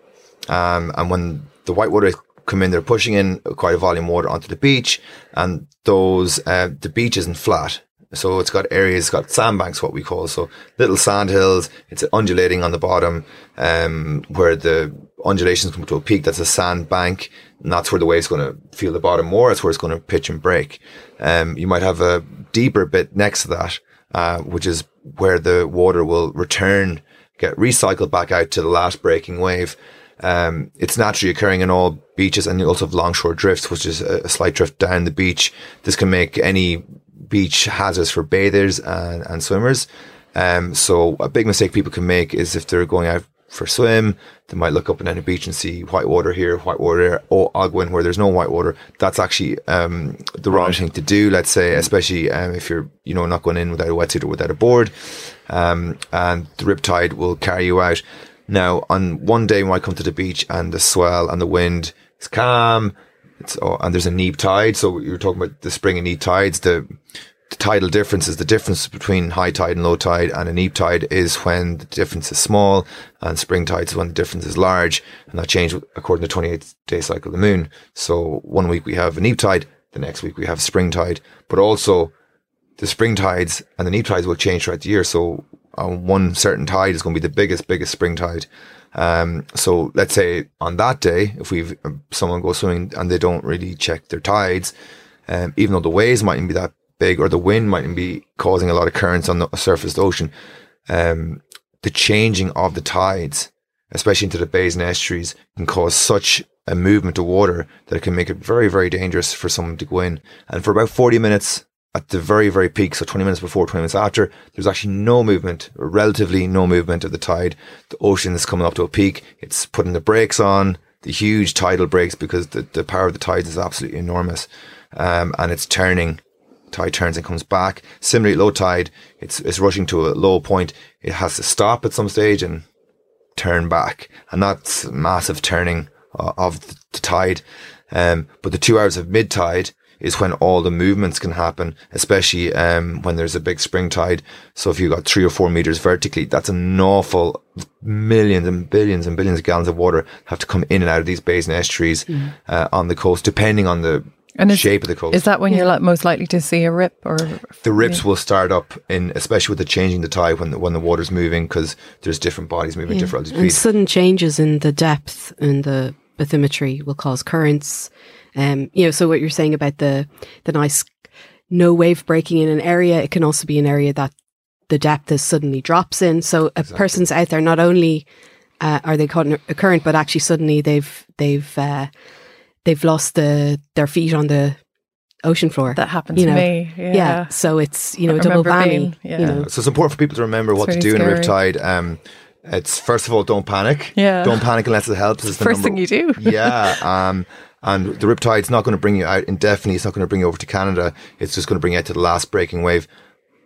um, and when the white water come in, they're pushing in quite a volume of water onto the beach, and those uh, the beach isn't flat. So it's got areas, it's got sandbanks, what we call. So little sand hills. It's undulating on the bottom, um, where the undulations come to a peak. That's a sand bank, and that's where the wave's going to feel the bottom more. That's where it's going to pitch and break. Um, you might have a deeper bit next to that, uh, which is where the water will return, get recycled back out to the last breaking wave. Um, it's naturally occurring in all beaches and you also have longshore drifts, which is a, a slight drift down the beach. This can make any beach hazards for bathers and, and swimmers. Um, so a big mistake people can make is if they're going out for a swim, they might look up and down the beach and see white water here, white water there, or Ogwen where there's no white water. That's actually um, the wrong thing to do. Let's say, especially um, if you're you know not going in without a wetsuit or without a board, um, and the riptide will carry you out. Now, on one day, when I come to the beach and the swell and the wind is calm. It's, oh, and there's a neap tide. So you're talking about the spring and neap tides. The, the tidal difference is the difference between high tide and low tide. And a neap tide is when the difference is small and spring tide is when the difference is large. And that changes according to the 28 day cycle of the moon. So one week we have a neap tide. The next week we have spring tide, but also the spring tides and the neap tides will change throughout the year. So on one certain tide is going to be the biggest, biggest spring tide. Um, so let's say on that day, if we've someone goes swimming and they don't really check their tides, um, even though the waves mightn't be that big or the wind mightn't be causing a lot of currents on the surface of the ocean, um, the changing of the tides, especially into the bays and estuaries, can cause such a movement of water that it can make it very, very dangerous for someone to go in. And for about 40 minutes, at the very, very peak, so 20 minutes before, 20 minutes after, there's actually no movement, relatively no movement of the tide. The ocean is coming up to a peak. It's putting the brakes on, the huge tidal brakes, because the, the power of the tides is absolutely enormous. Um, and it's turning. Tide turns and comes back. Similarly, low tide, it's, it's rushing to a low point. It has to stop at some stage and turn back. And that's massive turning uh, of the, tide. Um, but the two hours of mid tide, is when all the movements can happen, especially um, when there's a big spring tide. So if you've got three or four meters vertically, that's an awful millions and billions and billions of gallons of water have to come in and out of these bays and estuaries mm. uh, on the coast, depending on the and is, shape of the coast. Is that when yeah. you're most likely to see a rip or the rips yeah. will start up in especially with the changing the tide when the, when the water's moving because there's different bodies moving yeah. different altitudes. And sudden changes in the depth and the bathymetry will cause currents um, you know, so what you're saying about the the nice no wave breaking in an area, it can also be an area that the depth is suddenly drops in. So a exactly. person's out there, not only uh, are they caught in a current, but actually suddenly they've they've uh, they've lost the their feet on the ocean floor. That happened you to know? me. Yeah. yeah. So it's you know double whammy. Being, yeah. You know. So it's important for people to remember it's what to do scary. in a riptide. Um, it's first of all, don't panic. Yeah. Don't panic unless it helps. It's the first number, thing you do. yeah. Um, and the riptide's not going to bring you out indefinitely. It's not going to bring you over to Canada. It's just going to bring you out to the last breaking wave.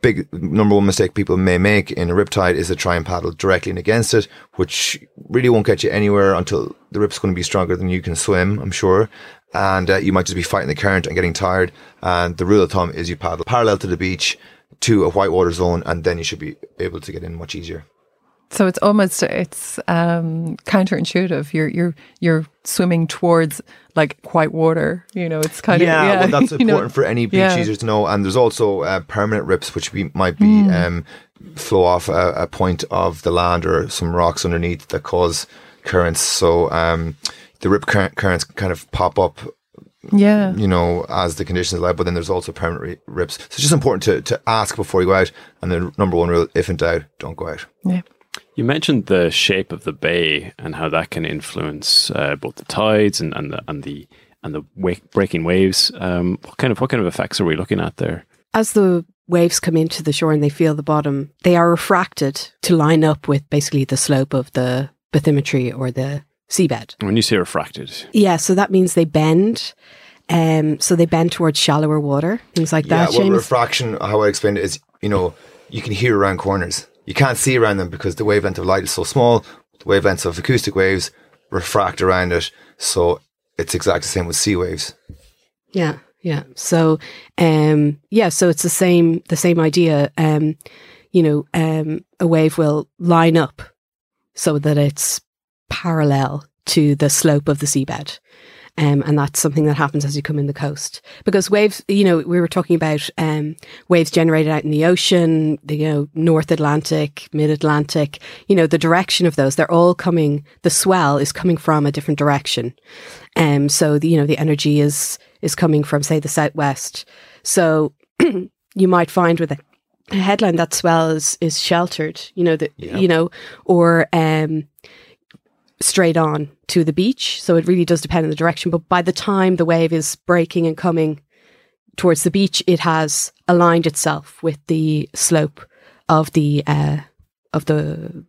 Big number one mistake people may make in a riptide is to try and paddle directly in against it, which really won't get you anywhere until the rip's going to be stronger than you can swim, I'm sure. And uh, you might just be fighting the current and getting tired. And the rule of thumb is you paddle parallel to the beach to a whitewater zone, and then you should be able to get in much easier. So it's almost it's um, counterintuitive. You're you're you're swimming towards like white water. You know, it's kind yeah, of yeah. Well, that's important know? for any beach yeah. users to know. And there's also uh, permanent rips, which we, might be mm. um, flow off a, a, point of the land or some rocks underneath that cause currents. So um, the rip cur- currents kind of pop up yeah you know as the conditions allow but then there's also permanent rips so it's just important to, to ask before you go out and the number one rule if in doubt don't go out yeah you mentioned the shape of the bay and how that can influence uh, both the tides and, and the and the and the wake, breaking waves. Um, what kind of what kind of effects are we looking at there? As the waves come into the shore and they feel the bottom, they are refracted to line up with basically the slope of the bathymetry or the seabed. When you say refracted, yeah, so that means they bend. Um, so they bend towards shallower water, things like yeah, that. Yeah, well, refraction, how I explain it is, you know, you can hear around corners you can't see around them because the wavelength of light is so small. The wavelengths of acoustic waves refract around it. So it's exactly the same with sea waves. Yeah, yeah. So, um, yeah, so it's the same, the same idea. Um, you know, um, a wave will line up so that it's parallel to the slope of the seabed. Um, and that's something that happens as you come in the coast because waves, you know, we were talking about um, waves generated out in the ocean, the, you know, North Atlantic, Mid Atlantic, you know, the direction of those, they're all coming, the swell is coming from a different direction. Um, so, the, you know, the energy is, is coming from, say, the southwest. So you might find with a, a headland that swell is, is sheltered, you know, that, Yeah. you know, or, um, straight on to the beach. So it really does depend on the direction. But by the time the wave is breaking and coming towards the beach, it has aligned itself with the slope of the uh, of the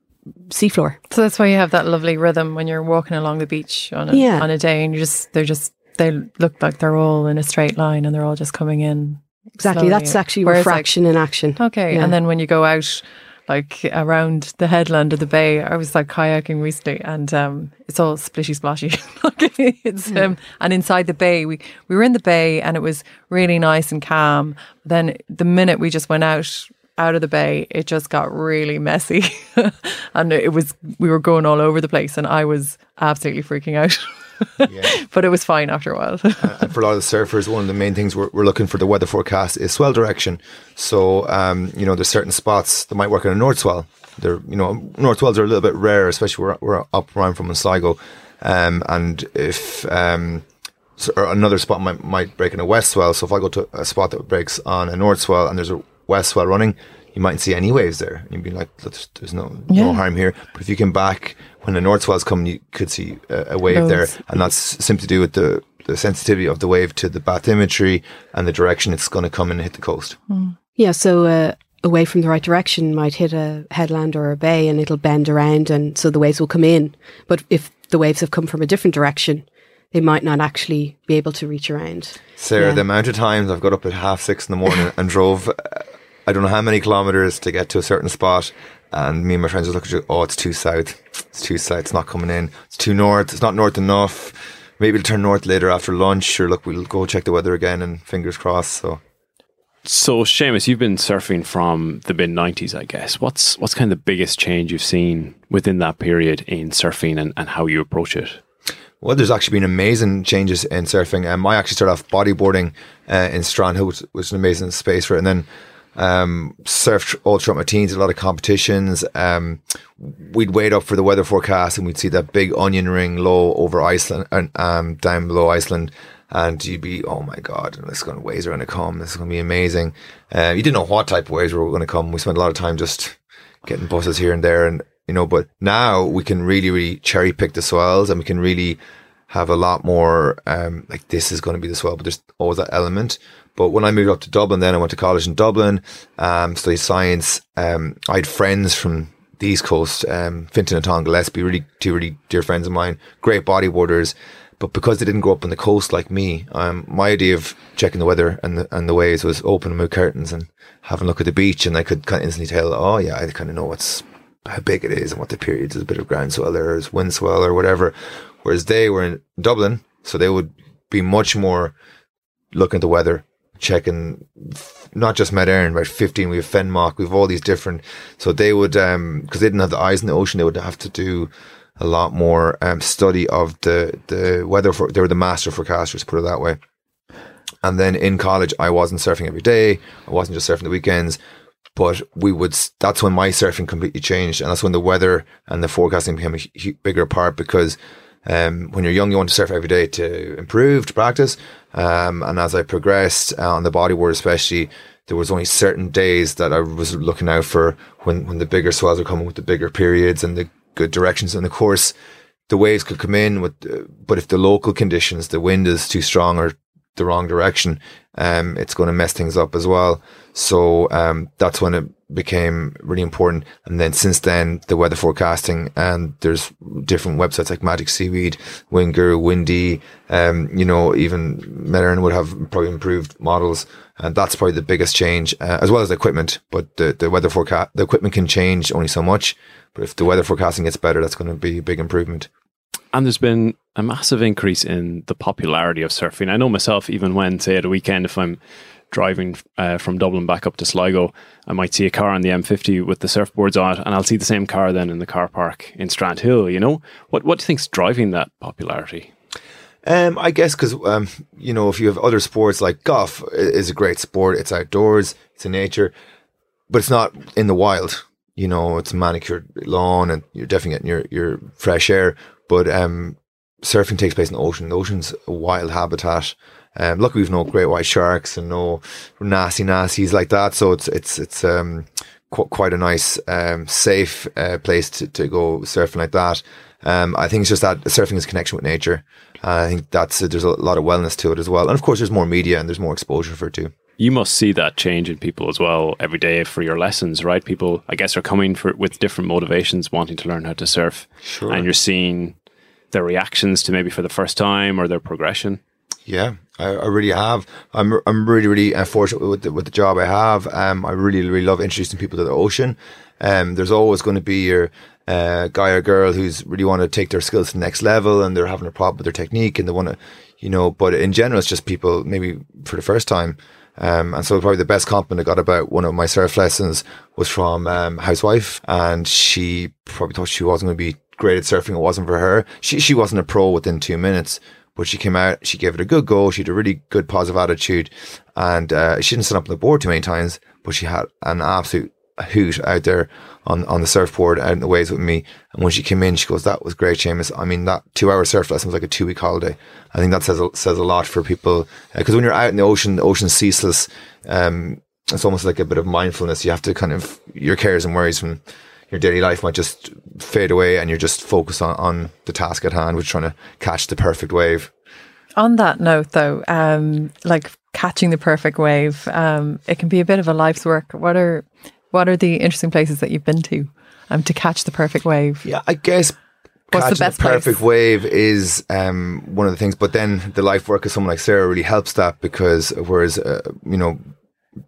seafloor. So that's why you have that lovely rhythm when you're walking along the beach on a, Yeah. on a day and you just they're just they look like they're all in a straight line and they're all just coming in. Exactly. slowly. That's actually Whereas, like, refraction in action. Okay. Yeah. And then when you go out like around the headland of the bay, I was like kayaking recently and um, it's all splishy splashy. It's um, and inside the bay we, we were in the bay and it was really nice and calm. Then the minute we just went out out of the bay, it just got really messy. and it was we were going all over the place and I was absolutely freaking out. Yeah. but it was fine after a while. and for a lot of the surfers, one of the main things we're, we're looking for the weather forecast is swell direction. So, um, you know, there's certain spots that might work in a north swell. They're, you know, north swells are a little bit rare, especially where we're up I'm from Sligo. Um, and if, um, so, or another spot might, might break in a west swell. So if I go to a spot that breaks on a north swell and there's a west swell running, you mightn't see any waves there. You'd be like, there's, there's no, Yeah. no harm here. But if you came back when the north swell's coming, you could see a, a wave there. And that's simply to do with the, the sensitivity of the wave to the bathymetry and the direction it's going to come and hit the coast. Yeah. So uh, away from the right direction might hit a headland or a bay and it'll bend around and so the waves will come in. But if the waves have come from a different direction, they might not actually be able to reach around. Sarah, Yeah. the amount of times I've got up at half six in the morning and drove, uh, I don't know how many kilometers to get to a certain spot. And me and my friends would look at you, oh, it's too south. It's too south. It's not coming in. It's too north. It's not north enough. Maybe it'll turn north later after lunch. Or look, we'll go check the weather again and fingers crossed. So So, Seamus, you've been surfing from the mid '90s, I guess. What's what's kind of the biggest change you've seen within that period in surfing and, and how you approach it? Well, there's actually been amazing changes in surfing. Um, I actually started off bodyboarding uh, in Strandhill, which was an amazing space for it. And then um, surfed all throughout my teens, a lot of competitions. Um, we'd wait up for the weather forecast and we'd see that big onion ring low over Iceland and um, down below Iceland. And you'd be, oh my God, this is going waves are going to come. This is going to be amazing. Uh, you didn't know what type of waves were going to come. We spent a lot of time just getting buses here and there and you know but now we can really really cherry pick the swells and we can really have a lot more um like this is going to be the swell but there's always that element but when I moved up to Dublin then I went to college in Dublin um studied science um I had friends from the East Coast um Fintan and Tom Gillespie really two really dear friends of mine great bodyboarders but because they didn't grow up on the coast like me, um, my idea of checking the weather and the, and the waves was opening my curtains and having a look at the beach, and I could kind of instantly tell, oh yeah, I kind of know what's how big it is and what the periods. is, a bit of ground swell there, there's wind swell or whatever. Whereas they were in Dublin, so they would be much more looking at the weather, checking not just Met Éireann, about 15, we have FNMOC, we have all these different, so they would, um, cause they didn't have the eyes in the ocean, they would have to do a lot more, um, study of the, the weather for, they were the master forecasters, put it that way. And then in college, I wasn't surfing every day. I wasn't just surfing the weekends, but we would, that's when my surfing completely changed. And that's when the weather and the forecasting became a bigger part because, um, when you're young, you want to surf every day to improve, to practice. Um, and as I progressed uh, on the bodyboard, especially, there was only certain days that I was looking out for when, when the bigger swells are coming with the bigger periods and the good directions. And of course, the waves could come in with, uh, but if the local conditions, the wind is too strong or the wrong direction, um, it's going to mess things up as well. So um, that's when it became really important. And then since then, the weather forecasting and there's different websites like Magic Seaweed, Wind Guru, Windy, um, you know, even Met would have probably improved models. And that's probably the biggest change, uh, as well as the equipment. But the, the weather forecast, the equipment can change only so much. But if the weather forecasting gets better, that's going to be a big improvement. And there's been a massive increase in the popularity of surfing. I know myself, even when, say, at a weekend, if I'm driving uh, from Dublin back up to Sligo, I might see a car on the M50 with the surfboards on it, and I'll see the same car then in the car park in Strandhill. You know, what what do you think's driving that popularity? Um, I guess because um, you know if you have other sports like golf is a great sport. It's outdoors, it's in nature, but it's not in the wild. You know, it's a manicured lawn, and you're definitely getting your your fresh air. But um, surfing takes place in the ocean. The ocean's a wild habitat. Um, luckily, we've no great white sharks and no nasty nasties like that. So it's it's it's um, qu- quite a nice, um, safe uh, place to, to go surfing like that. Um, I think it's just that surfing is connection with nature. Uh, I think that's uh, there's a lot of wellness to it as well, and of course, there's more media and there's more exposure for it too. You must see that change in people as well every day for your lessons, right? People, I guess, are coming for with different motivations, wanting to learn how to surf, Sure. and you're seeing their reactions to maybe for the first time or their progression. Yeah, I, I really have. I'm I'm really really uh, fortunate with the, with the job I have. Um, I really really love introducing people to the ocean. Um, there's always going to be your uh, guy or girl who's really want to take their skills to the next level, and they're having a problem with their technique, and they want to, you know. But in general, it's just people maybe for the first time. Um, and so probably the best compliment I got about one of my surf lessons was from um, housewife, and she probably thought she wasn't going to be great at surfing. It wasn't for her. She she wasn't a pro within two minutes, but she came out. She gave it a good go. She had a really good positive attitude, and uh, she didn't sit up on the board too many times, but she had an absolute hoot out there on, on the surfboard out in the waves with me. And when she came in, she goes, "That was great, Seamus. I mean, that two hour surf lesson was like a two week holiday. I think that says a, says a lot for people because when you're out in the ocean, the ocean's ceaseless. Um, it's almost like a bit of mindfulness. You have to kind of your cares and worries from your daily life might just fade away, and you're just focused on, on the task at hand, which trying to catch the perfect wave. On that note, though, um, like catching the perfect wave, um, it can be a bit of a life's work. What are what are the interesting places that you've been to um, to catch the perfect wave? Yeah, I guess What's the best perfect place? wave is um, one of the things. But then the life work of someone like Sarah really helps that because whereas uh, you know.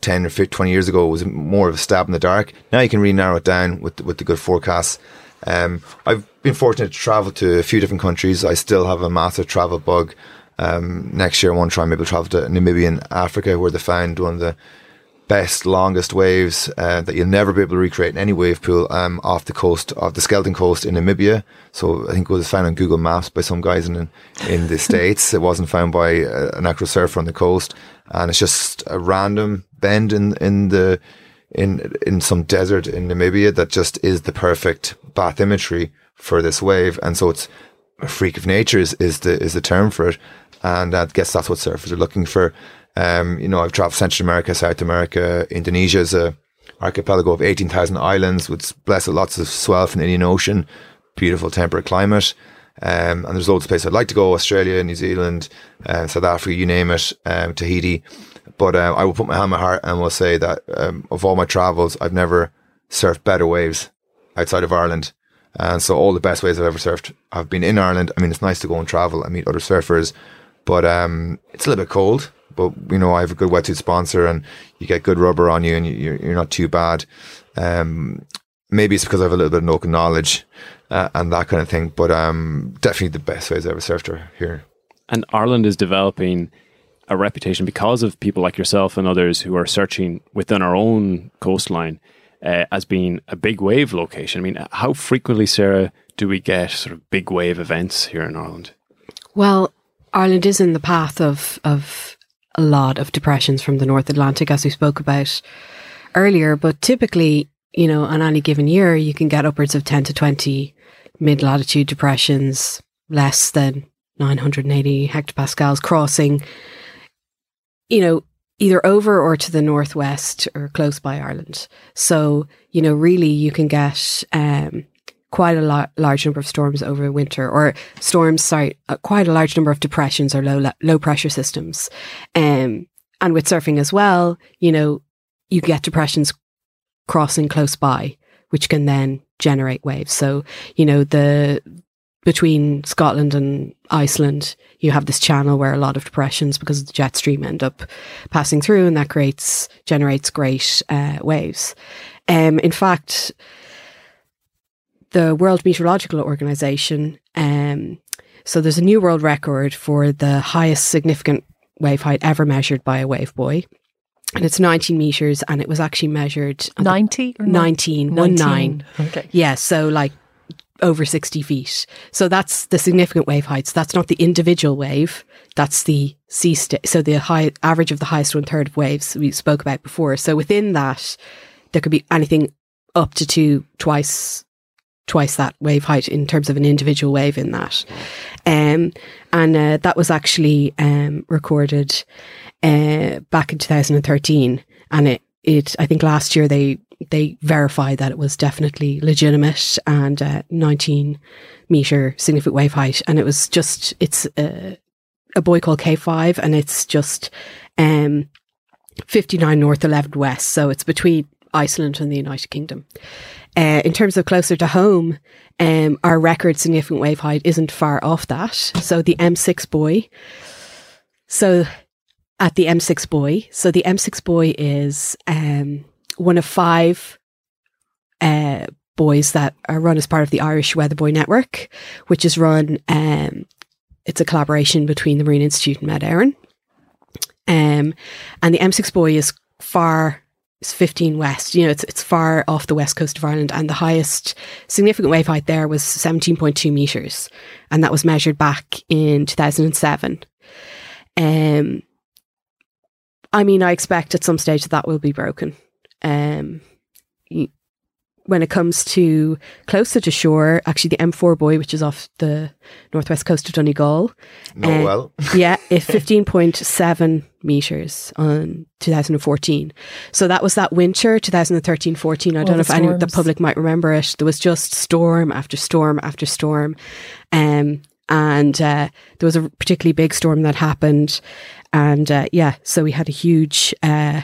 10 or 15, 20 years ago it was more of a stab in the dark. Now you can really narrow it down with the, with the good forecasts. Um, I've been fortunate to travel to a few different countries. I still have a massive travel bug. Um, next year I want to try and maybe travel to Namibia in Africa where they found one of the best, longest waves uh, that you'll never be able to recreate in any wave pool um, off the coast of the Skeleton Coast in Namibia. So I think it was found on Google Maps by some guys in in the states. It wasn't found by uh, an actual surfer on the coast, and it's just a random bend in in the in in some desert in Namibia that just is the perfect bathymetry for this wave, and so it's a freak of nature is, is the is the term for it, and I guess that's what surfers are looking for. Um, you know, I've traveled Central America, South America, Indonesia is a archipelago of eighteen thousand islands, with blessed lots of swell from the Indian Ocean, beautiful temperate climate. Um, and there's loads of places I'd like to go: Australia, New Zealand, uh, South Africa, you name it, um, Tahiti. But uh, I will put my hand on my heart and will say that um, of all my travels, I've never surfed better waves outside of Ireland. And so all the best waves I've ever surfed have been in Ireland. I mean, it's nice to go and travel and meet other surfers, but um, it's a little bit cold. But you know, I have a good wetsuit sponsor, and you get good rubber on you, and you- you're, you're not too bad. Um, maybe it's because I have a little bit of local knowledge uh, and that kind of thing. But um, definitely the best waves I've ever surfed are here. And Ireland is developing a reputation because of people like yourself and others who are searching within our own coastline uh, as being a big wave location. I mean, how frequently, Sarah, do we get sort of big wave events here in Ireland? Well, Ireland is in the path of of a lot of depressions from the North Atlantic, as we spoke about earlier. But typically, you know, on any given year, you can get upwards of ten to twenty mid latitude depressions, less than nine hundred and eighty hectopascals, crossing. You know, either over or to the northwest or close by Ireland. So, you know, really you can get um, quite a lot, large number of storms over winter, or storms, sorry, uh, quite a large number of depressions or low low pressure systems. Um, and with surfing as well, you know, you get depressions crossing close by, which can then generate waves. So, you know, the between Scotland and Iceland, you have this channel where a lot of depressions because of the jet stream end up passing through, and that creates generates great uh, waves. Um, in fact, the World Meteorological Organization. Um, so there's a new world record for the highest significant wave height ever measured by a wave buoy. and it's 19 meters, and it was actually measured at 90 or 19, one nine. Okay. Yeah, so like over 60 feet. So that's the significant wave heights. That's not the individual wave. That's the sea state. So the high average of the highest one third of waves we spoke about before. So within that, there could be anything up to two, twice, twice that wave height in terms of an individual wave in that. Um, and uh, that was actually um, recorded uh, back in 2013. And it, it, I think last year they they verified that it was definitely legitimate and uh, 19 meter significant wave height. And it was just, it's uh, a buoy called K5 and it's just um, 59 north, 11 west. So it's between Iceland and the United Kingdom. Uh, in terms of closer to home, um, our record significant wave height isn't far off that. So the M6 buoy. So at the M6 buoy. So the M6 buoy is um, one of five uh, buoys that are run as part of the Irish Weather Buoy Network, which is run. Um, it's a collaboration between the Marine Institute and Met Éireann. Um, and the M6 buoy is far. It's 15 west. You know, it's it's far off the west coast of Ireland, and the highest significant wave height there was 17.2 meters, and that was measured back in 2007. Um, I mean, I expect at some stage that that will be broken. Um, y- when it comes to closer to shore, actually the M4 buoy, which is off the northwest coast of Donegal, No, Uh, well, yeah, it's 15.7 meters on 2014. So that was that winter, 2013 14. I All don't know the if any of the public might remember it. There was just storm after storm after storm. Um, and uh, there was a particularly big storm that happened. And uh, yeah, so we had a huge, uh,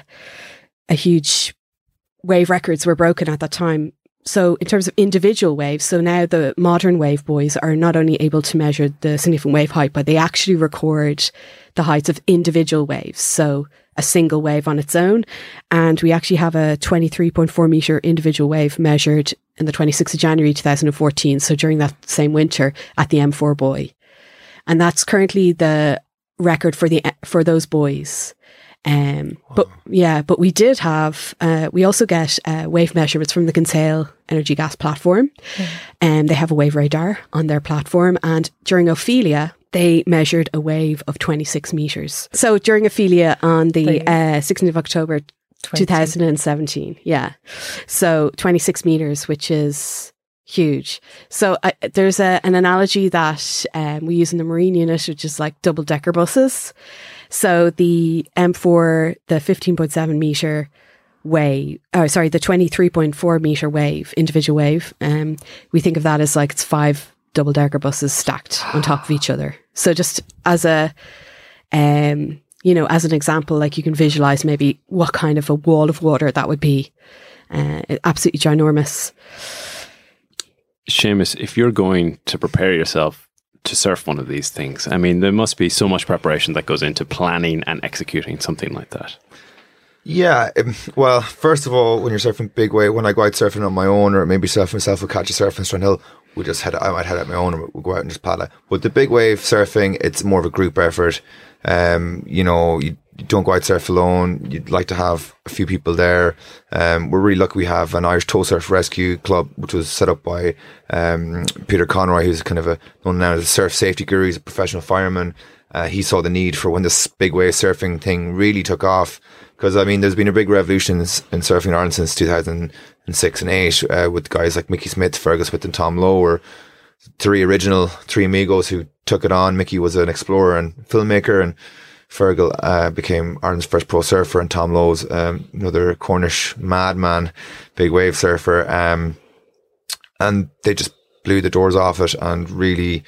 a huge wave records were broken at that time. So in terms of individual waves, so now the modern wave buoys are not only able to measure the significant wave height, but they actually record the heights of individual waves. So a single wave on its own. And we actually have a 23.4 meter individual wave measured in the 26th of January 2014. So during that same winter at the M4 buoy. And that's currently the record for the for those buoys. Um, but yeah, but we did have, uh, we also get uh, wave measurements from the Kinsale Energy Gas platform. And they have a wave radar on their platform. And during Ophelia, they measured a wave of 26 meters. So during Ophelia on the uh, 16th of October 20. 2017. Yeah. So 26 meters, which is huge. So uh, there's a, an analogy that um, we use in the Marine unit, which is like double decker buses. So the M4, the 15.7 meter wave, oh, sorry, the 23.4 meter wave, individual wave, um, we think of that as like it's five double decker buses stacked on top of each other. So just as a, um, you know, as an example, like you can visualize maybe what kind of a wall of water that would be. Uh, absolutely ginormous. Seamus, if you're going to prepare yourself to surf one of these things, I mean, there must be so much preparation that goes into planning and executing something like that. Yeah, um, well, first of all, when you're surfing big wave, when I go out surfing on my own, or maybe surfing myself with catch a surf in Strandhill, we just head. I might head out my own, and we'll go out and just paddle. But the big wave surfing, it's more of a group effort. Um, you know, you, don't go out surf alone. You'd like to have a few people there. Um, we're really lucky we have an Irish Tow Surf Rescue Club, which was set up by um, Peter Conroy, who's kind of a known now as a surf safety guru. He's a professional fireman. Uh, he saw the need for when this big wave surfing thing really took off. Because I mean, there's been a big revolution in, in surfing in Ireland since 2006 and 8 uh, with guys like Mickey Smith, Fergal Smith, and Tom Lowe, were three original, three amigos who took it on. Mickey was an explorer and filmmaker, and Fergal uh, became Ireland's first pro surfer, and Tom Lowe's um, another Cornish madman, big wave surfer. Um, and they just blew the doors off it and really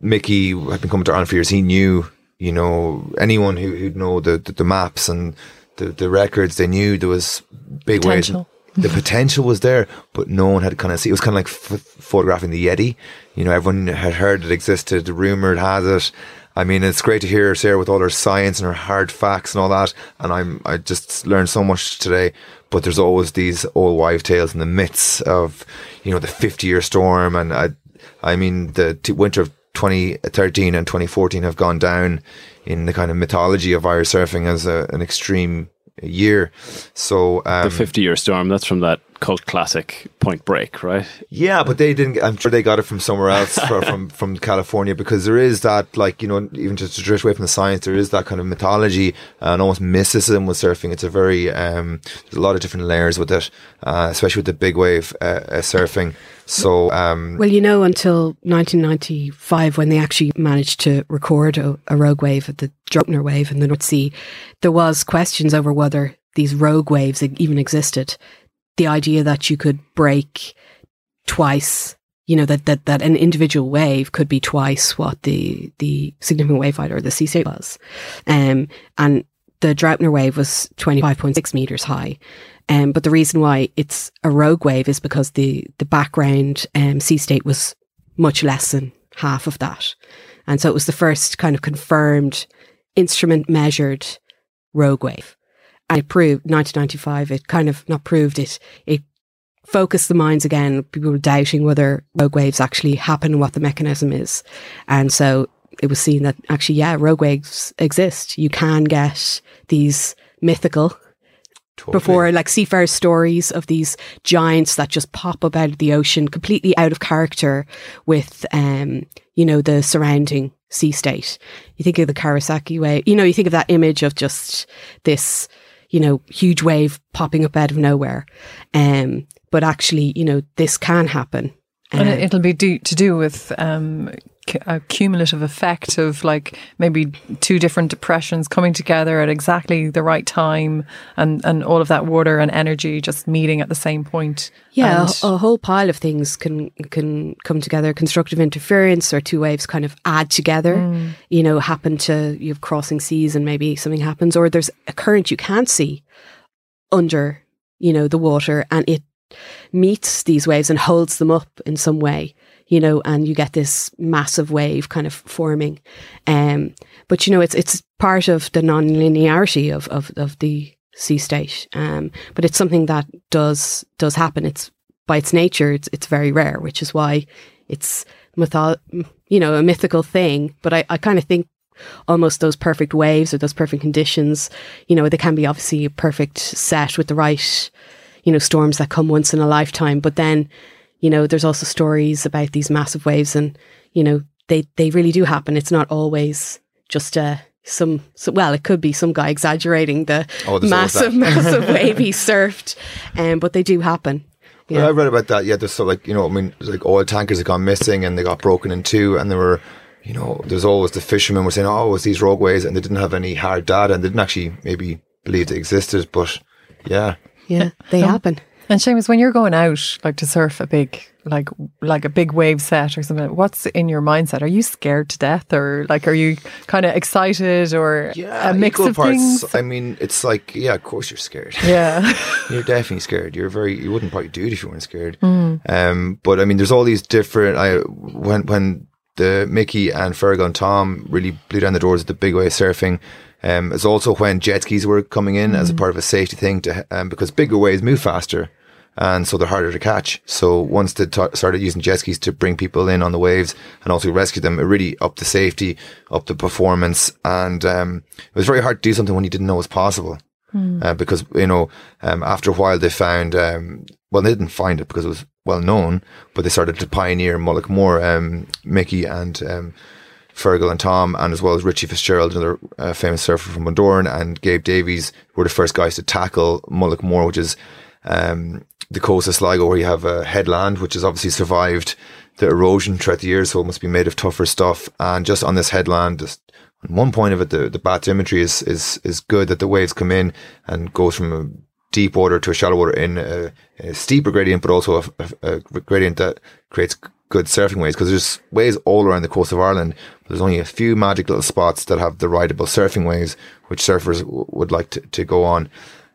Mickey had been coming to Ireland for years. He knew, you know, anyone who who'd know the, the, the maps and the, the records, they knew there was big waves. The potential was there, but no one had kind of see. It was kind of like f- photographing the Yeti. You know, everyone had heard it existed, rumored has it. I mean, it's great to hear Sarah with all her science and her hard facts and all that. And I'm, I just learned so much today. But there's always these old wives' tales and the myths of, you know, the 50 year storm. And I, I mean, the t- winter of 2013 and 2014 have gone down in the kind of mythology of Irish surfing as a, an extreme year. So um, the 50 year storm, that's from that cult classic Point Break, right? Yeah, but they didn't. I'm sure they got it from somewhere else, from from California, because there is that, like you know, even just to drift away from the science, there is that kind of mythology and almost mysticism with surfing. It's a very um, there's a lot of different layers with it, uh, especially with the big wave uh, uh, surfing. So, um, well, you know, until 1995, when they actually managed to record a, a rogue wave at the Draupner wave in the North Sea, there was questions over whether these rogue waves even existed. The idea that you could break twice, you know, that, that, that an individual wave could be twice what the, the significant wave height or the sea state was. Um, and the Draupner wave was 25.6 meters high. Um, but the reason why it's a rogue wave is because the, the background um, sea state was much less than half of that. And so it was the first kind of confirmed instrument measured rogue wave. And it proved, 1995, it kind of not proved it, it focused the minds again. People were doubting whether rogue waves actually happen what the mechanism is. And so it was seen that actually, yeah, rogue waves exist. You can get these mythical Totally. before like seafarer stories of these giants that just pop up out of the ocean completely out of character with um you know the surrounding sea state. You think of the Karasaki wave you know you think of that image of just this you know huge wave popping up out of nowhere. Um but actually you know this can happen. And uh, it'll be do, to do with um, a cumulative effect of like maybe two different depressions coming together at exactly the right time and, and all of that water and energy just meeting at the same point. Yeah, a, a, whole pile of things can can come together. Constructive interference or two waves kind of add together, mm. you know, happen to you have crossing seas and maybe something happens or there's a current you can't see under, you know, the water and it meets these waves and holds them up in some way, you know, and you get this massive wave kind of forming. Um, but you know, it's it's part of the non-linearity of, of, of the sea state. Um, but it's something that does does happen. It's by its nature, it's it's very rare, which is why it's mytho- you know, a mythical thing. But I, I kind of think almost those perfect waves or those perfect conditions, you know, they can be obviously a perfect set with the right you know, storms that come once in a lifetime. But then, you know, there's also stories about these massive waves and, you know, they, they really do happen. It's not always just a, some, so, well, it could be some guy exaggerating the oh, massive, massive wave he surfed, um, but they do happen. Yeah. Well, I read about that. Yeah, there's so like you know, I mean, like oil tankers have gone missing and they got broken in two, and there were, you know, there's always the fishermen were saying, oh, it was these rogue waves, and they didn't have any hard data and they didn't actually maybe believe they existed, but yeah, yeah, they happen. And Seamus, when you're going out like to surf a big like like a big wave set or something, what's in your mindset? Are you scared to death or like are you kind of excited or yeah, a mix of parts. things? I mean, it's like yeah, of course you're scared. Yeah, you're definitely scared. You're very you wouldn't probably do it if you weren't scared. Mm. Um, but I mean, there's all these different. I when when the Mickey and Fergal Tom really blew down the doors of the big wave surfing. Um, it's also when jet skis were coming in mm. as a mm. part of a safety thing to um, because bigger waves move faster and so they're harder to catch. So once they t- started using jet skis to bring people in on the waves and also rescue them, it really upped the safety, upped the performance, and um, it was very hard to do something when you didn't know it was possible. Mm. Uh, because you know, um, after a while they found, um, well, they didn't find it because it was well known, but they started to pioneer Mullaghmore, um, Mickey and um, Fergal and Tom, and as well as Richie Fitzgerald, another uh, famous surfer from Bundoran, and Gabe Davies were the first guys to tackle Mullaghmore, which is um, the coast of Sligo, where you have a headland, which has obviously survived the erosion throughout the years, so it must be made of tougher stuff. And just on this headland, just on one point of it, the, the bathymetry is, is, is good that the waves come in and goes from a deep water to a shallow water in a, a steeper gradient, but also a, a, a gradient that creates good surfing waves because there's waves all around the coast of Ireland. There's only a few magic little spots that have the rideable surfing waves, which surfers w- would like to, to go on.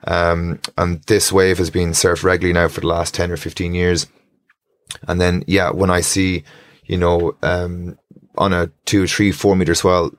Um, and this wave has been surfed regularly now for the last 10 or 15 years. And then, yeah, when I see, you know, um, on a two, three, four meter swell,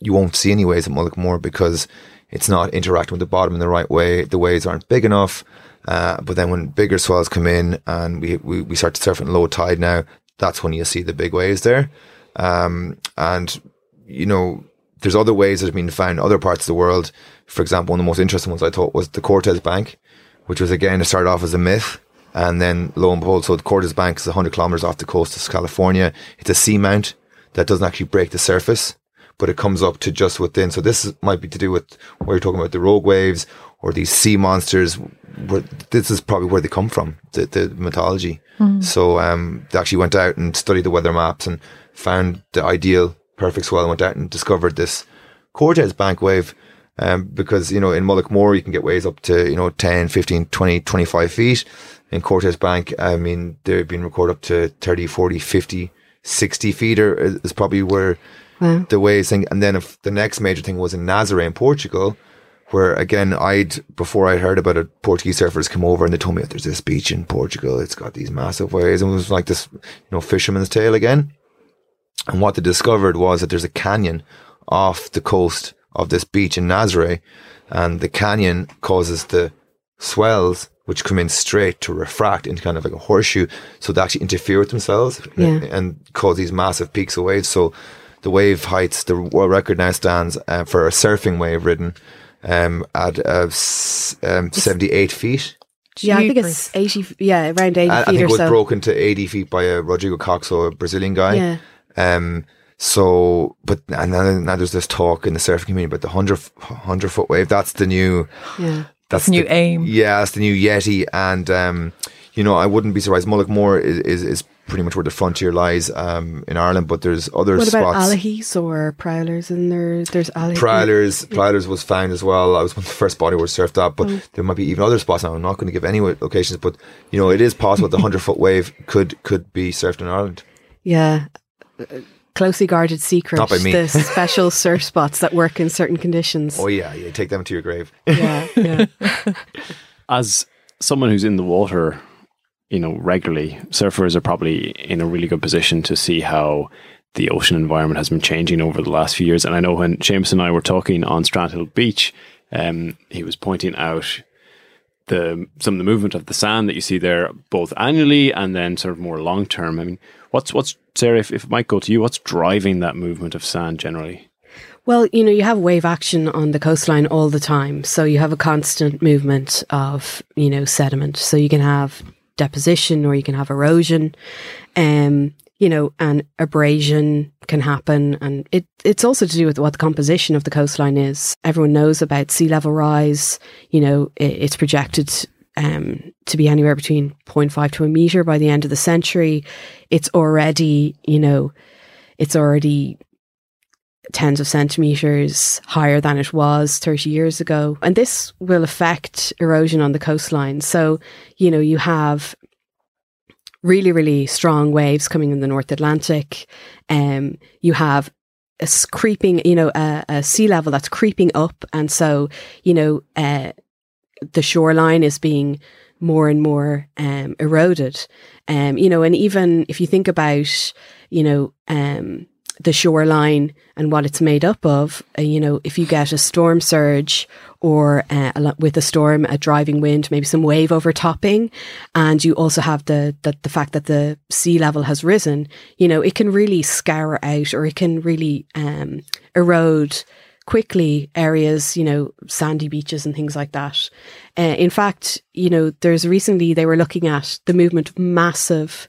you won't see any waves at Mullaghmore because it's not interacting with the bottom in the right way. The waves aren't big enough. Uh, but then when bigger swells come in and we, we, we start to surf at low tide now, that's when you see the big waves there. Um, and, you know, there's other ways that have been found in other parts of the world. For example, one of the most interesting ones I thought was the Cortez Bank, which was again it started off as a myth, and then lo and behold, so the Cortez Bank is 100 kilometers off the coast of California. It's a seamount that doesn't actually break the surface, but it comes up to just within. So this is, might be to do with what you're talking about the rogue waves or these sea monsters. Where, this is probably where they come from, the, the mythology. So um, they actually went out and studied the weather maps and found the ideal perfect swell and went out and discovered this Cortez bank wave. Um, because, you know, in Mullaghmore, you can get waves up to, you know, 10, 15, 20, 25 feet. In Cortez Bank, I mean, they've been recorded up to 30, 40, 50, 60 feet or is probably where Wow. the waves thing. And then if the next major thing was in Nazaré in Portugal, where again, I'd, before I'd heard about it, Portuguese surfers come over and they told me that there's this beach in Portugal. It's got these massive waves and it was like this, you know, fisherman's tale again. And what they discovered was that there's a canyon off the coast of this beach in Nazaré, and the canyon causes the swells which come in straight to refract into kind of like a horseshoe, so they actually interfere with themselves Yeah. and cause these massive peaks of waves. So the wave heights, the world record now stands uh, for a surfing wave ridden um, at uh, um, 78 feet. Yeah, I think it's 80, f- yeah, around 80 I, I feet think or it was so. broken to 80 feet by a Rodrigo Koxa, a Brazilian guy. Yeah. Um, so, but and then now there's this talk in the surfing community about the 100, 100 foot wave. That's the new, Yeah. that's New the, aim. Yeah, that's the new Yeti. And, um, you know, I wouldn't be surprised. Mullaghmore is, is, is pretty much where the frontier lies, um, in Ireland, but there's other What about spots. alahis or prowlers? And there, there's alahis. Prowlers, Prowlers was found as well. I was one of the first bodyboards surfed up, but there might be even other spots now. I'm not going to give any locations, but you know, it is possible the hundred foot wave could could be surfed in Ireland. Yeah. Uh, Closely guarded secret. Not by me. The special surf spots that work in certain conditions. Oh yeah, yeah, take them to your grave. Yeah, yeah. as someone who's in the water, you know, regularly, surfers are probably in a really good position to see how the ocean environment has been changing over the last few years. And I know when James and I were talking on Strandhill Beach, um, he was pointing out the some of the movement of the sand that you see there, both annually and then sort of more long term. I mean, what's what's Sarah? If, if it might go to you, what's driving that movement of sand generally? Well, you know, you have wave action on the coastline all the time. So you have a constant movement of, you know, sediment. So you can have deposition or you can have erosion. Um, you know, and abrasion can happen. And it, it's also to do with what the composition of the coastline is. Everyone knows about sea level rise. You know, it, it's projected um, to be anywhere between 0.5 to a meter by the end of the century. It's already, you know, it's already tens of centimeters higher than it was 30 years ago. And this will affect erosion on the coastline. So, you know, you have really, really strong waves coming in the North Atlantic. Um, you have a creeping, you know, a, a sea level that's creeping up. And so, you know, uh, the shoreline is being more and more um, eroded. Um, you know, and even if you think about, you know, um, the shoreline and what it's made up of, uh, you know, if you get a storm surge or uh, with a storm, a driving wind, maybe some wave overtopping, and you also have the, the the fact that the sea level has risen, you know, it can really scour out or it can really um, erode quickly areas, you know, sandy beaches and things like that. Uh, in fact, you know, there's recently they were looking at the movement of massive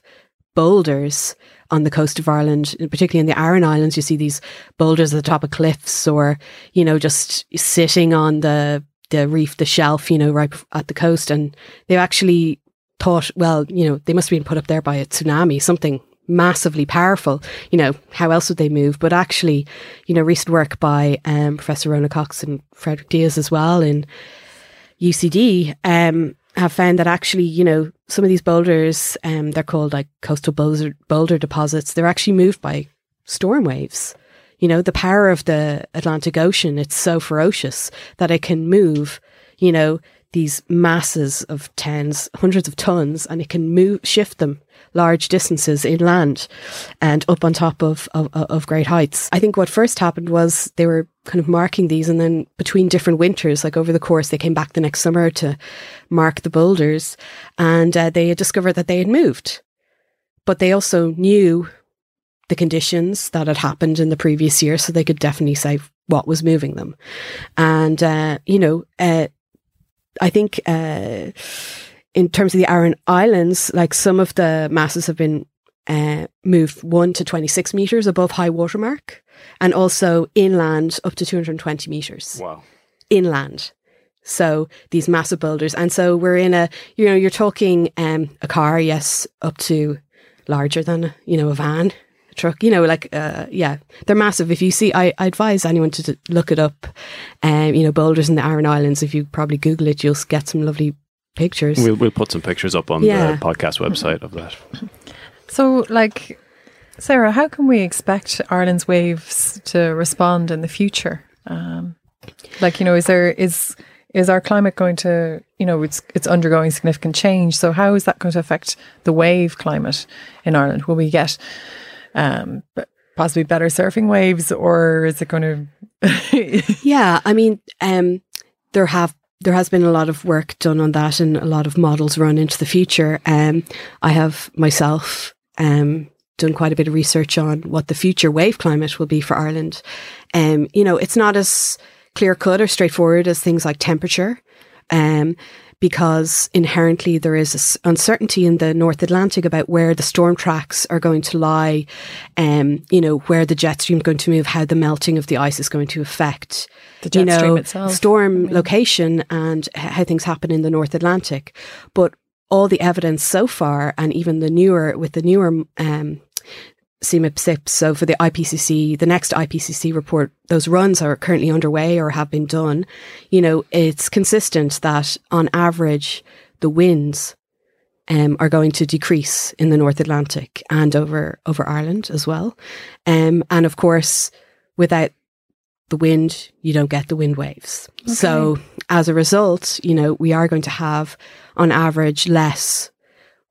boulders on the coast of Ireland, particularly in the Aran Islands. You see these boulders at the top of cliffs, or you know, just sitting on the the reef, the shelf, you know, right at the coast, and they actually thought, well, you know, they must have been put up there by a tsunami, something massively powerful. You know, how else would they move? But actually, you know, recent work by um, Professor Rónadh Cox and Frédéric Dias as well in UCD um, have found that actually, you know, some of these boulders, um, they're called like coastal boulder, boulder deposits, they're actually moved by storm waves. You know, the power of the Atlantic Ocean, it's so ferocious that it can move, you know, these masses of tens, hundreds of tons, and it can move, shift them large distances inland and up on top of, of, of great heights. I think what first happened was they were kind of marking these, and then between different winters, like over the course, they came back the next summer to mark the boulders, and uh, they had discovered that they had moved. But they also knew the conditions that had happened in the previous year, so they could definitely say what was moving them. And uh, you know, uh, I think uh, in terms of the Aran Islands, like some of the masses have been uh, moved one to twenty six meters above high water mark, and also inland up to two hundred and twenty meters Wow. inland. So these massive boulders, and so we're in a you know you're talking um, a car, yes, up to larger than you know a van, truck. You know, like uh, yeah, they're massive. If you see, I, I advise anyone to, to look it up. Um, you know, boulders in the Aran Islands. If you probably Google it, you'll get some lovely pictures. We'll, we'll put some pictures up on Yeah. the podcast website of that. So, like, Sarah, how can we expect Ireland's waves to respond in the future? Um, like, you know, is there is is our climate going to, you know, it's it's undergoing significant change. So, how is that going to affect the wave climate in Ireland? Will we get um, possibly better surfing waves, or is it going to? Yeah, I mean, um, there have there has been a lot of work done on that, and a lot of models run into the future. Um, I have myself um, done quite a bit of research on what the future wave climate will be for Ireland. Um, you know, it's not as clear cut or straightforward as things like temperature. Um, because inherently there is uncertainty in the North Atlantic about where the storm tracks are going to lie, um, you know, where the jet stream is going to move, how the melting of the ice is going to affect The jet you know, stream itself. storm location and how things happen in the North Atlantic. But all the evidence so far, and even the newer with the newer um, CMIP SIPs, so for the IPCC, the next IPCC report, those runs are currently underway or have been done. You know, it's consistent that on average, the winds um, are going to decrease in the North Atlantic and over over Ireland as well. Um, and of course, without the wind, you don't get the wind waves. So as a result, you know, we are going to have on average less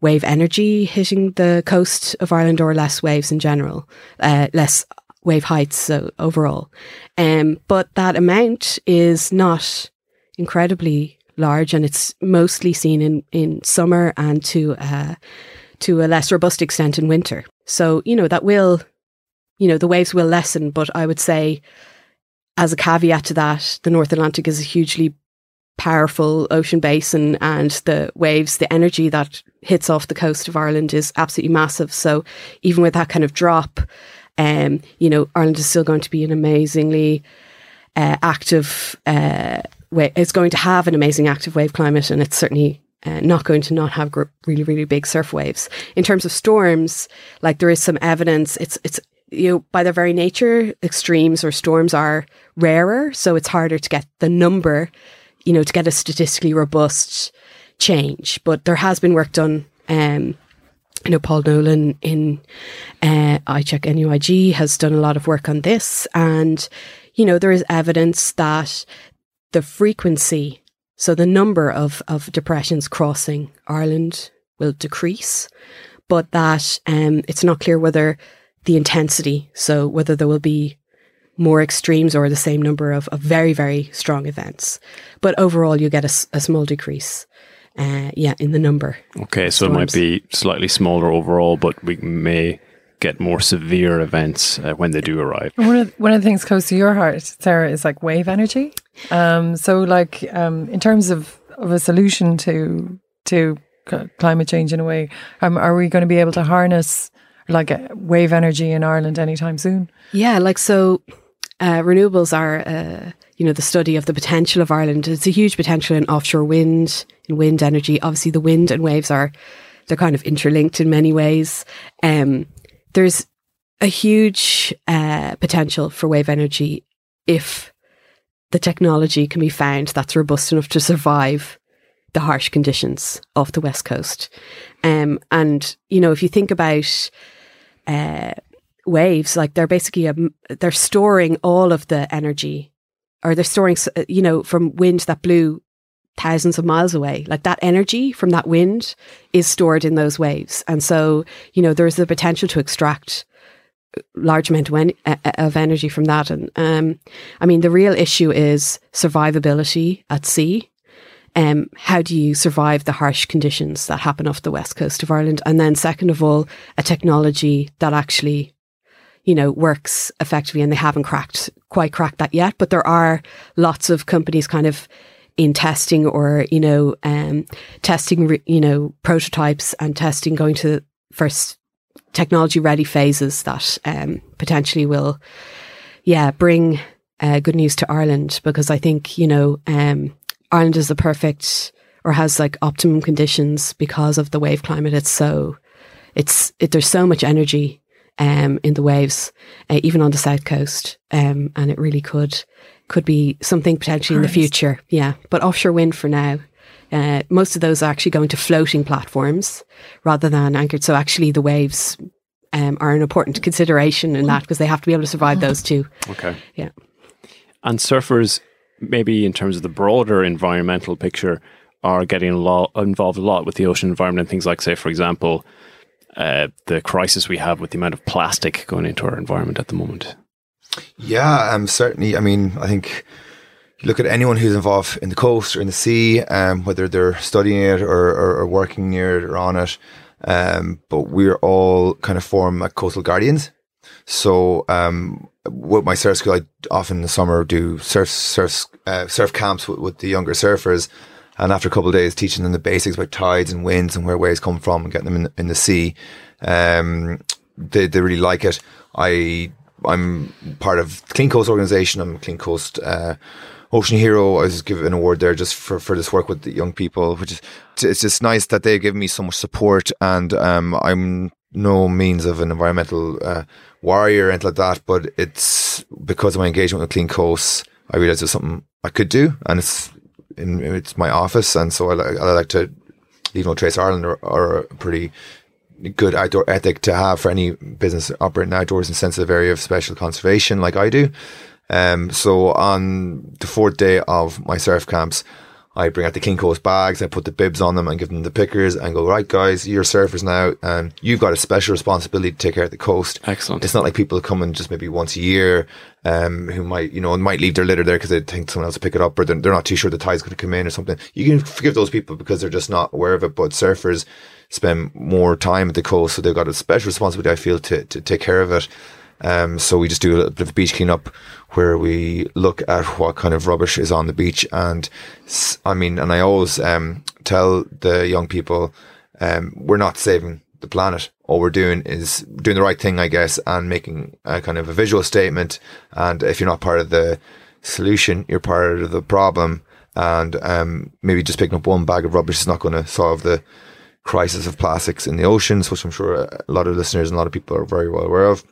wave energy hitting the coast of Ireland or less waves in general, uh, less wave heights so overall. Um, but that amount is not incredibly large and it's mostly seen in, in summer and to, uh, to a less robust extent in winter. So, you know, that will, you know, the waves will lessen, but I would say as a caveat to that, the North Atlantic is a hugely powerful ocean basin and the waves, the energy that hits off the coast of Ireland is absolutely massive. So even with that kind of drop, um, you know, Ireland is still going to be an amazingly uh, active uh, It's going to have an amazing active wave climate, and it's certainly uh, not going to not have gr- really, really big surf waves. In terms of storms, like there is some evidence, it's it's you know by their very nature, extremes or storms are rarer, so it's harder to get the number, you know, to get a statistically robust change. But there has been work done. Um, you know, Paul Nolan in uh, ICHEC NUIG has done a lot of work on this, and you know there is evidence that the frequency, so the number of of depressions crossing Ireland will decrease, but that um, it's not clear whether the intensity, so whether there will be more extremes or the same number of, of very very strong events, but overall you get a small decrease. Uh, yeah, in the number. Okay, so it might be slightly smaller overall, but we may get more severe events uh, when they do arrive. One of one of the things close to your heart, Sarah, is like wave energy. Um, so, like um, in terms of, of a solution to to c- climate change in a way, um, are we going to be able to harness like uh, wave energy in Ireland anytime soon? Yeah, like so, uh, renewables are, uh, you know, the study of the potential of Ireland. It's a huge potential in offshore wind, in wind energy. Obviously, the wind and waves are they're kind of interlinked in many ways. Um, there's a huge uh, potential for wave energy if the technology can be found that's robust enough to survive the harsh conditions off the west coast. Um, and you know, if you think about uh, waves, like they're basically a, they're storing all of the energy, or they're storing, uh, you know, from wind that blew thousands of miles away. Like that energy from that wind is stored in those waves, and so you know there's the potential to extract large amount of, en- uh, of energy from that. And um, I mean, the real issue is survivability at sea. Um, how do you survive the harsh conditions that happen off the west coast of Ireland? And then, second of all, a technology that actually you know, works effectively and they haven't cracked, quite cracked that yet. But there are lots of companies kind of in testing or, you know, um, testing, you know, prototypes and testing going to first technology ready phases that um, potentially will, yeah, bring uh, good news to Ireland because I think, you know, um, Ireland is the perfect or has like optimum conditions because of the wave climate. It's so, it's, it, there's so much energy um, in the waves, uh, even on the south coast, um, and it really could could be something potentially in the future. Yeah, but offshore wind for now. Uh, most of those are actually going to floating platforms rather than anchored. So actually, the waves um, are an important consideration in that because they have to be able to survive those too. Okay. Yeah. And surfers, maybe in terms of the broader environmental picture, are getting a lot involved a lot with the ocean environment and things like, say, for example, uh, the crisis we have with the amount of plastic going into our environment at the moment. Yeah, um, certainly. I mean, I think look at anyone who's involved in the coast or in the sea, um, whether they're studying it or, or, or, working near it or on it. Um, but we're all kind of form like coastal guardians. So, um, with my surf school, I often in the summer do surf surf uh, surf camps with, with, the younger surfers, and after a couple of days, teaching them the basics about tides and winds and where waves come from, and getting them in the, in the sea, um, they they really like it. I I'm part of the Clean Coast organization. I'm a Clean Coast uh, Ocean Hero. I was given an award there just for, for this work with the young people, which is it's just nice that they give me so much support. And um, I'm no means of an environmental uh, warrior or anything like that, but it's because of my engagement with Clean Coast, I realized there's something I could do, and it's in it's my office, and so I, I like to leave no trace Ireland are, are a pretty good outdoor ethic to have for any business operating outdoors in sensitive area of special conservation like I do. Um, so on the fourth day of my surf camps, I bring out the Clean Coast bags, I put the bibs on them and give them the pickers and go, right guys, you're surfers now and you've got a special responsibility to take care of the coast. Excellent. It's not like people come in just maybe once a year, um, who might, you know, might leave their litter there because they think someone else will pick it up or they're, they're not too sure the tide's going to come in or something. You can forgive those people because they're just not aware of it, but surfers, spend more time at the coast, so they've got a special responsibility. I feel to to take care of it. Um, so we just do a little bit of a beach cleanup where we look at what kind of rubbish is on the beach. And I mean, and I always um, tell the young people, um, we're not saving the planet. All we're doing is doing the right thing, I guess, and making a kind of a visual statement. And if you're not part of the solution, you're part of the problem. And um, maybe just picking up one bag of rubbish is not going to solve the crisis of plastics in the oceans, which I'm sure a lot of listeners and a lot of people are very well aware of.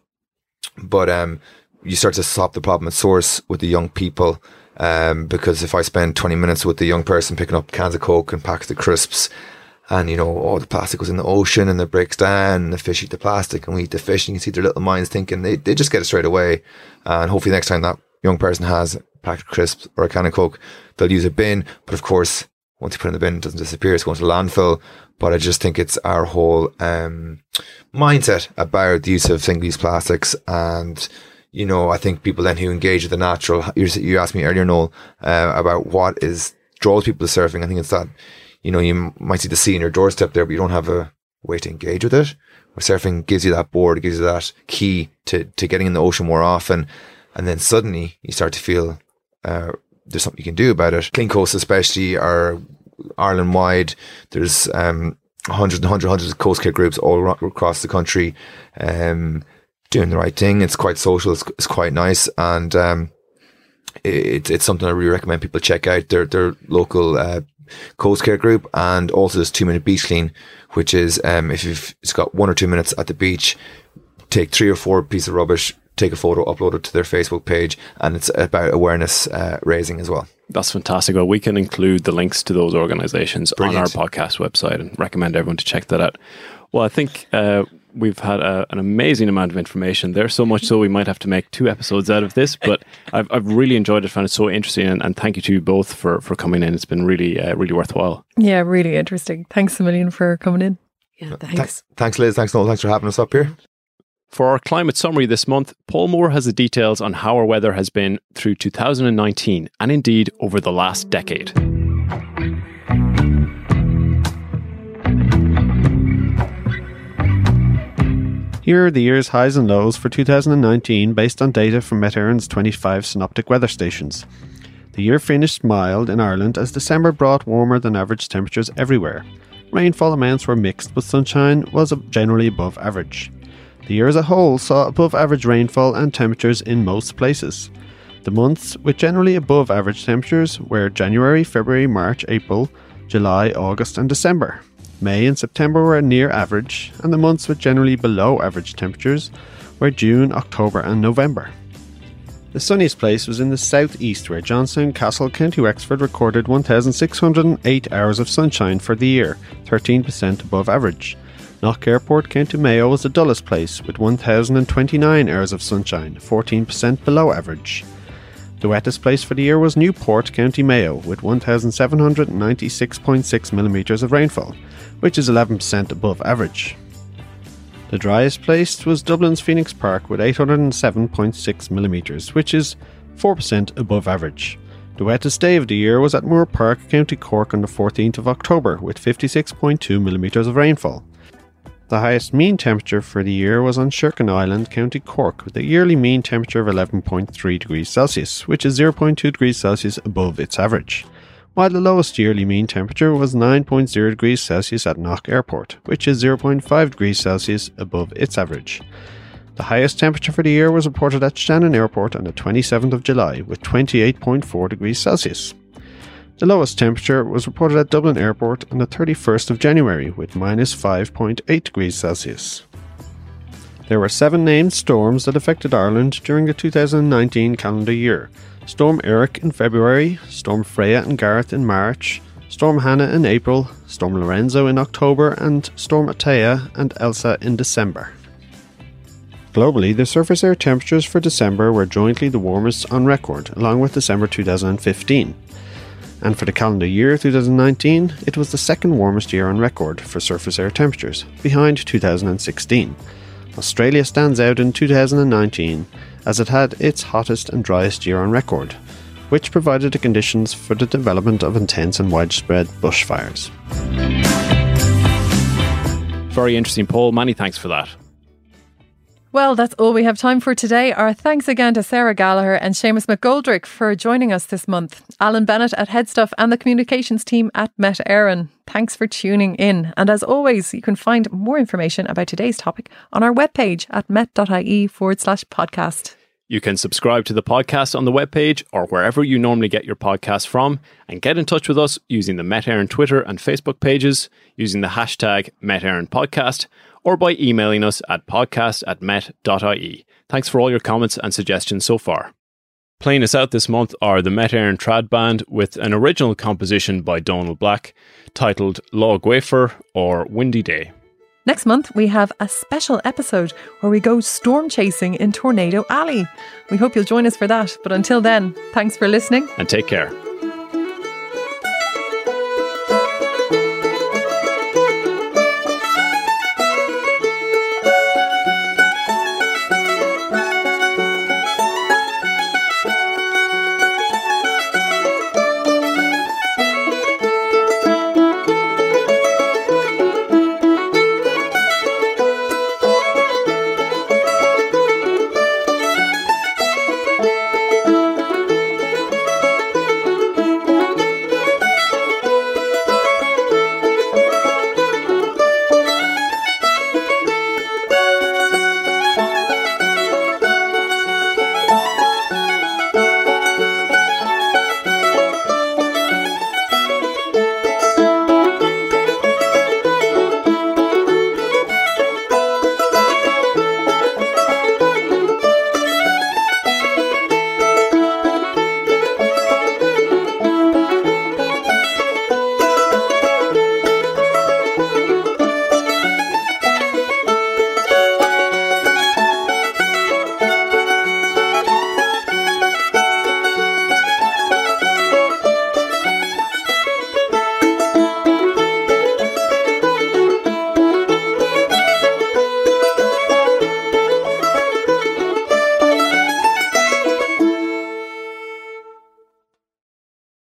But um, you start to stop the problem at source with the young people. Um, because if I spend 20 minutes with the young person picking up cans of Coke and packs of crisps, and you know, all the plastic goes in the ocean and it breaks down, and the fish eat the plastic and we eat the fish, and you can see their little minds thinking they, they just get it straight away. And hopefully, next time that young person has a pack of crisps or a can of Coke, they'll use a bin. But of course, once you put in the bin, it doesn't disappear, it's going to landfill. But I just think it's our whole um, mindset about the use of single use plastics. And, you know, I think people then who engage with the natural, you asked me earlier, Noel, uh, about what is draws people to surfing. I think it's that, you know, you might see the sea in your doorstep there, but you don't have a way to engage with it. Where surfing gives you that board, gives you that key to, to getting in the ocean more often. And then suddenly you start to feel, uh, there's something you can do about it. Clean Coast especially are Ireland wide. There's um, hundreds and hundreds, hundreds of coast care groups all across the country, um, doing the right thing. It's quite social. It's, it's quite nice, and um, it, it's something I really recommend people check out. Their their local uh, coast care group, and also there's two minute beach clean, which is um, if you've it's got one or two minutes at the beach, take three or four pieces of rubbish, take a photo, upload it to their Facebook page, and it's about awareness uh, raising as well. That's fantastic. Well, we can include the links to those organizations Brilliant. on our podcast website and recommend everyone to check that out. Well, I think uh, we've had a, an amazing amount of information there, so much so we might have to make two episodes out of this. But I've, I've really enjoyed it, found it so interesting, and, and, thank you to you both for, for coming in. It's been really, uh, really worthwhile. Yeah, really interesting. Thanks a million for coming in. Yeah, thanks. Th- thanks, Liz. Thanks, Noel. Thanks for having us up here. For our climate summary this month, Paul Moore has the details on how our weather has been through 2019 and indeed over the last decade. Here are the year's highs and lows for 2019 based on data from Met Éireann's 25 synoptic weather stations. The year finished mild in Ireland as December brought warmer than average temperatures everywhere. Rainfall amounts were mixed, but sunshine was generally above average. The year as a whole saw above average rainfall and temperatures in most places. The months with generally above average temperatures were January, February, March, April, July, August, and December. May and September were near average, and the months with generally below average temperatures were June, October, and November. The sunniest place was in the southeast, where Johnstown Castle, County Wexford, recorded 1,608 hours of sunshine for the year, 13% above average. Knock Airport, County Mayo, was the dullest place, with 1,029 hours of sunshine, 14% below average. The wettest place for the year was Newport, County Mayo, with 1,796.6 millimetres of rainfall, which is 11% above average. The driest place was Dublin's Phoenix Park with 807.6 millimetres, which is 4% above average. The wettest day of the year was at Moore Park, County Cork on the 14th of October with 56.2 millimetres of rainfall. The highest mean temperature for the year was on Sherkin Island, County Cork, with a yearly mean temperature of 11.3 degrees Celsius, which is 0.2 degrees Celsius above its average while the lowest yearly mean temperature was 9.0 degrees Celsius at Knock Airport, which is 0.5 degrees Celsius above its average. The highest temperature for the year was reported at Shannon Airport on the 27th of July with 28.4 degrees Celsius. The lowest temperature was reported at Dublin Airport on the 31st of January with minus 5.8 degrees Celsius. There were seven named storms that affected Ireland during the 2019 calendar year, Storm Eric in February, Storm Freya and Gareth in March, Storm Hannah in April, Storm Lorenzo in October, and Storm Atiyah and Elsa in December. Globally, the surface air temperatures for December were jointly the warmest on record, along with December 2015. And for the calendar year 2019, it was the second warmest year on record for surface air temperatures, behind 2016. Australia stands out in 2019 as it had its hottest and driest year on record, which provided the conditions for the development of intense and widespread bushfires. Very interesting, Paul. Many thanks for that. Well, that's all we have time for today. Our thanks again to Sarah Gallagher and Seamus McGoldrick for joining us this month. Alan Bennett at Headstuff and the communications team at Met Éireann. Thanks for tuning in. And as always, you can find more information about today's topic on our webpage at met.ie forward slash podcast. You can subscribe to the podcast on the webpage or wherever you normally get your podcast from and get in touch with us using the Met Éireann Twitter and Facebook pages, using the hashtag Met Éireann Podcast or by emailing us at podcast at met.ie. Thanks for all your comments and suggestions so far. Playing us out this month are the Met Éireann Trad Band with an original composition by Donald Black titled Lá Gaofar or Windy Day. Next month, we have a special episode where we go storm chasing in Tornado Alley. We hope you'll join us for that. But until then, thanks for listening and take care.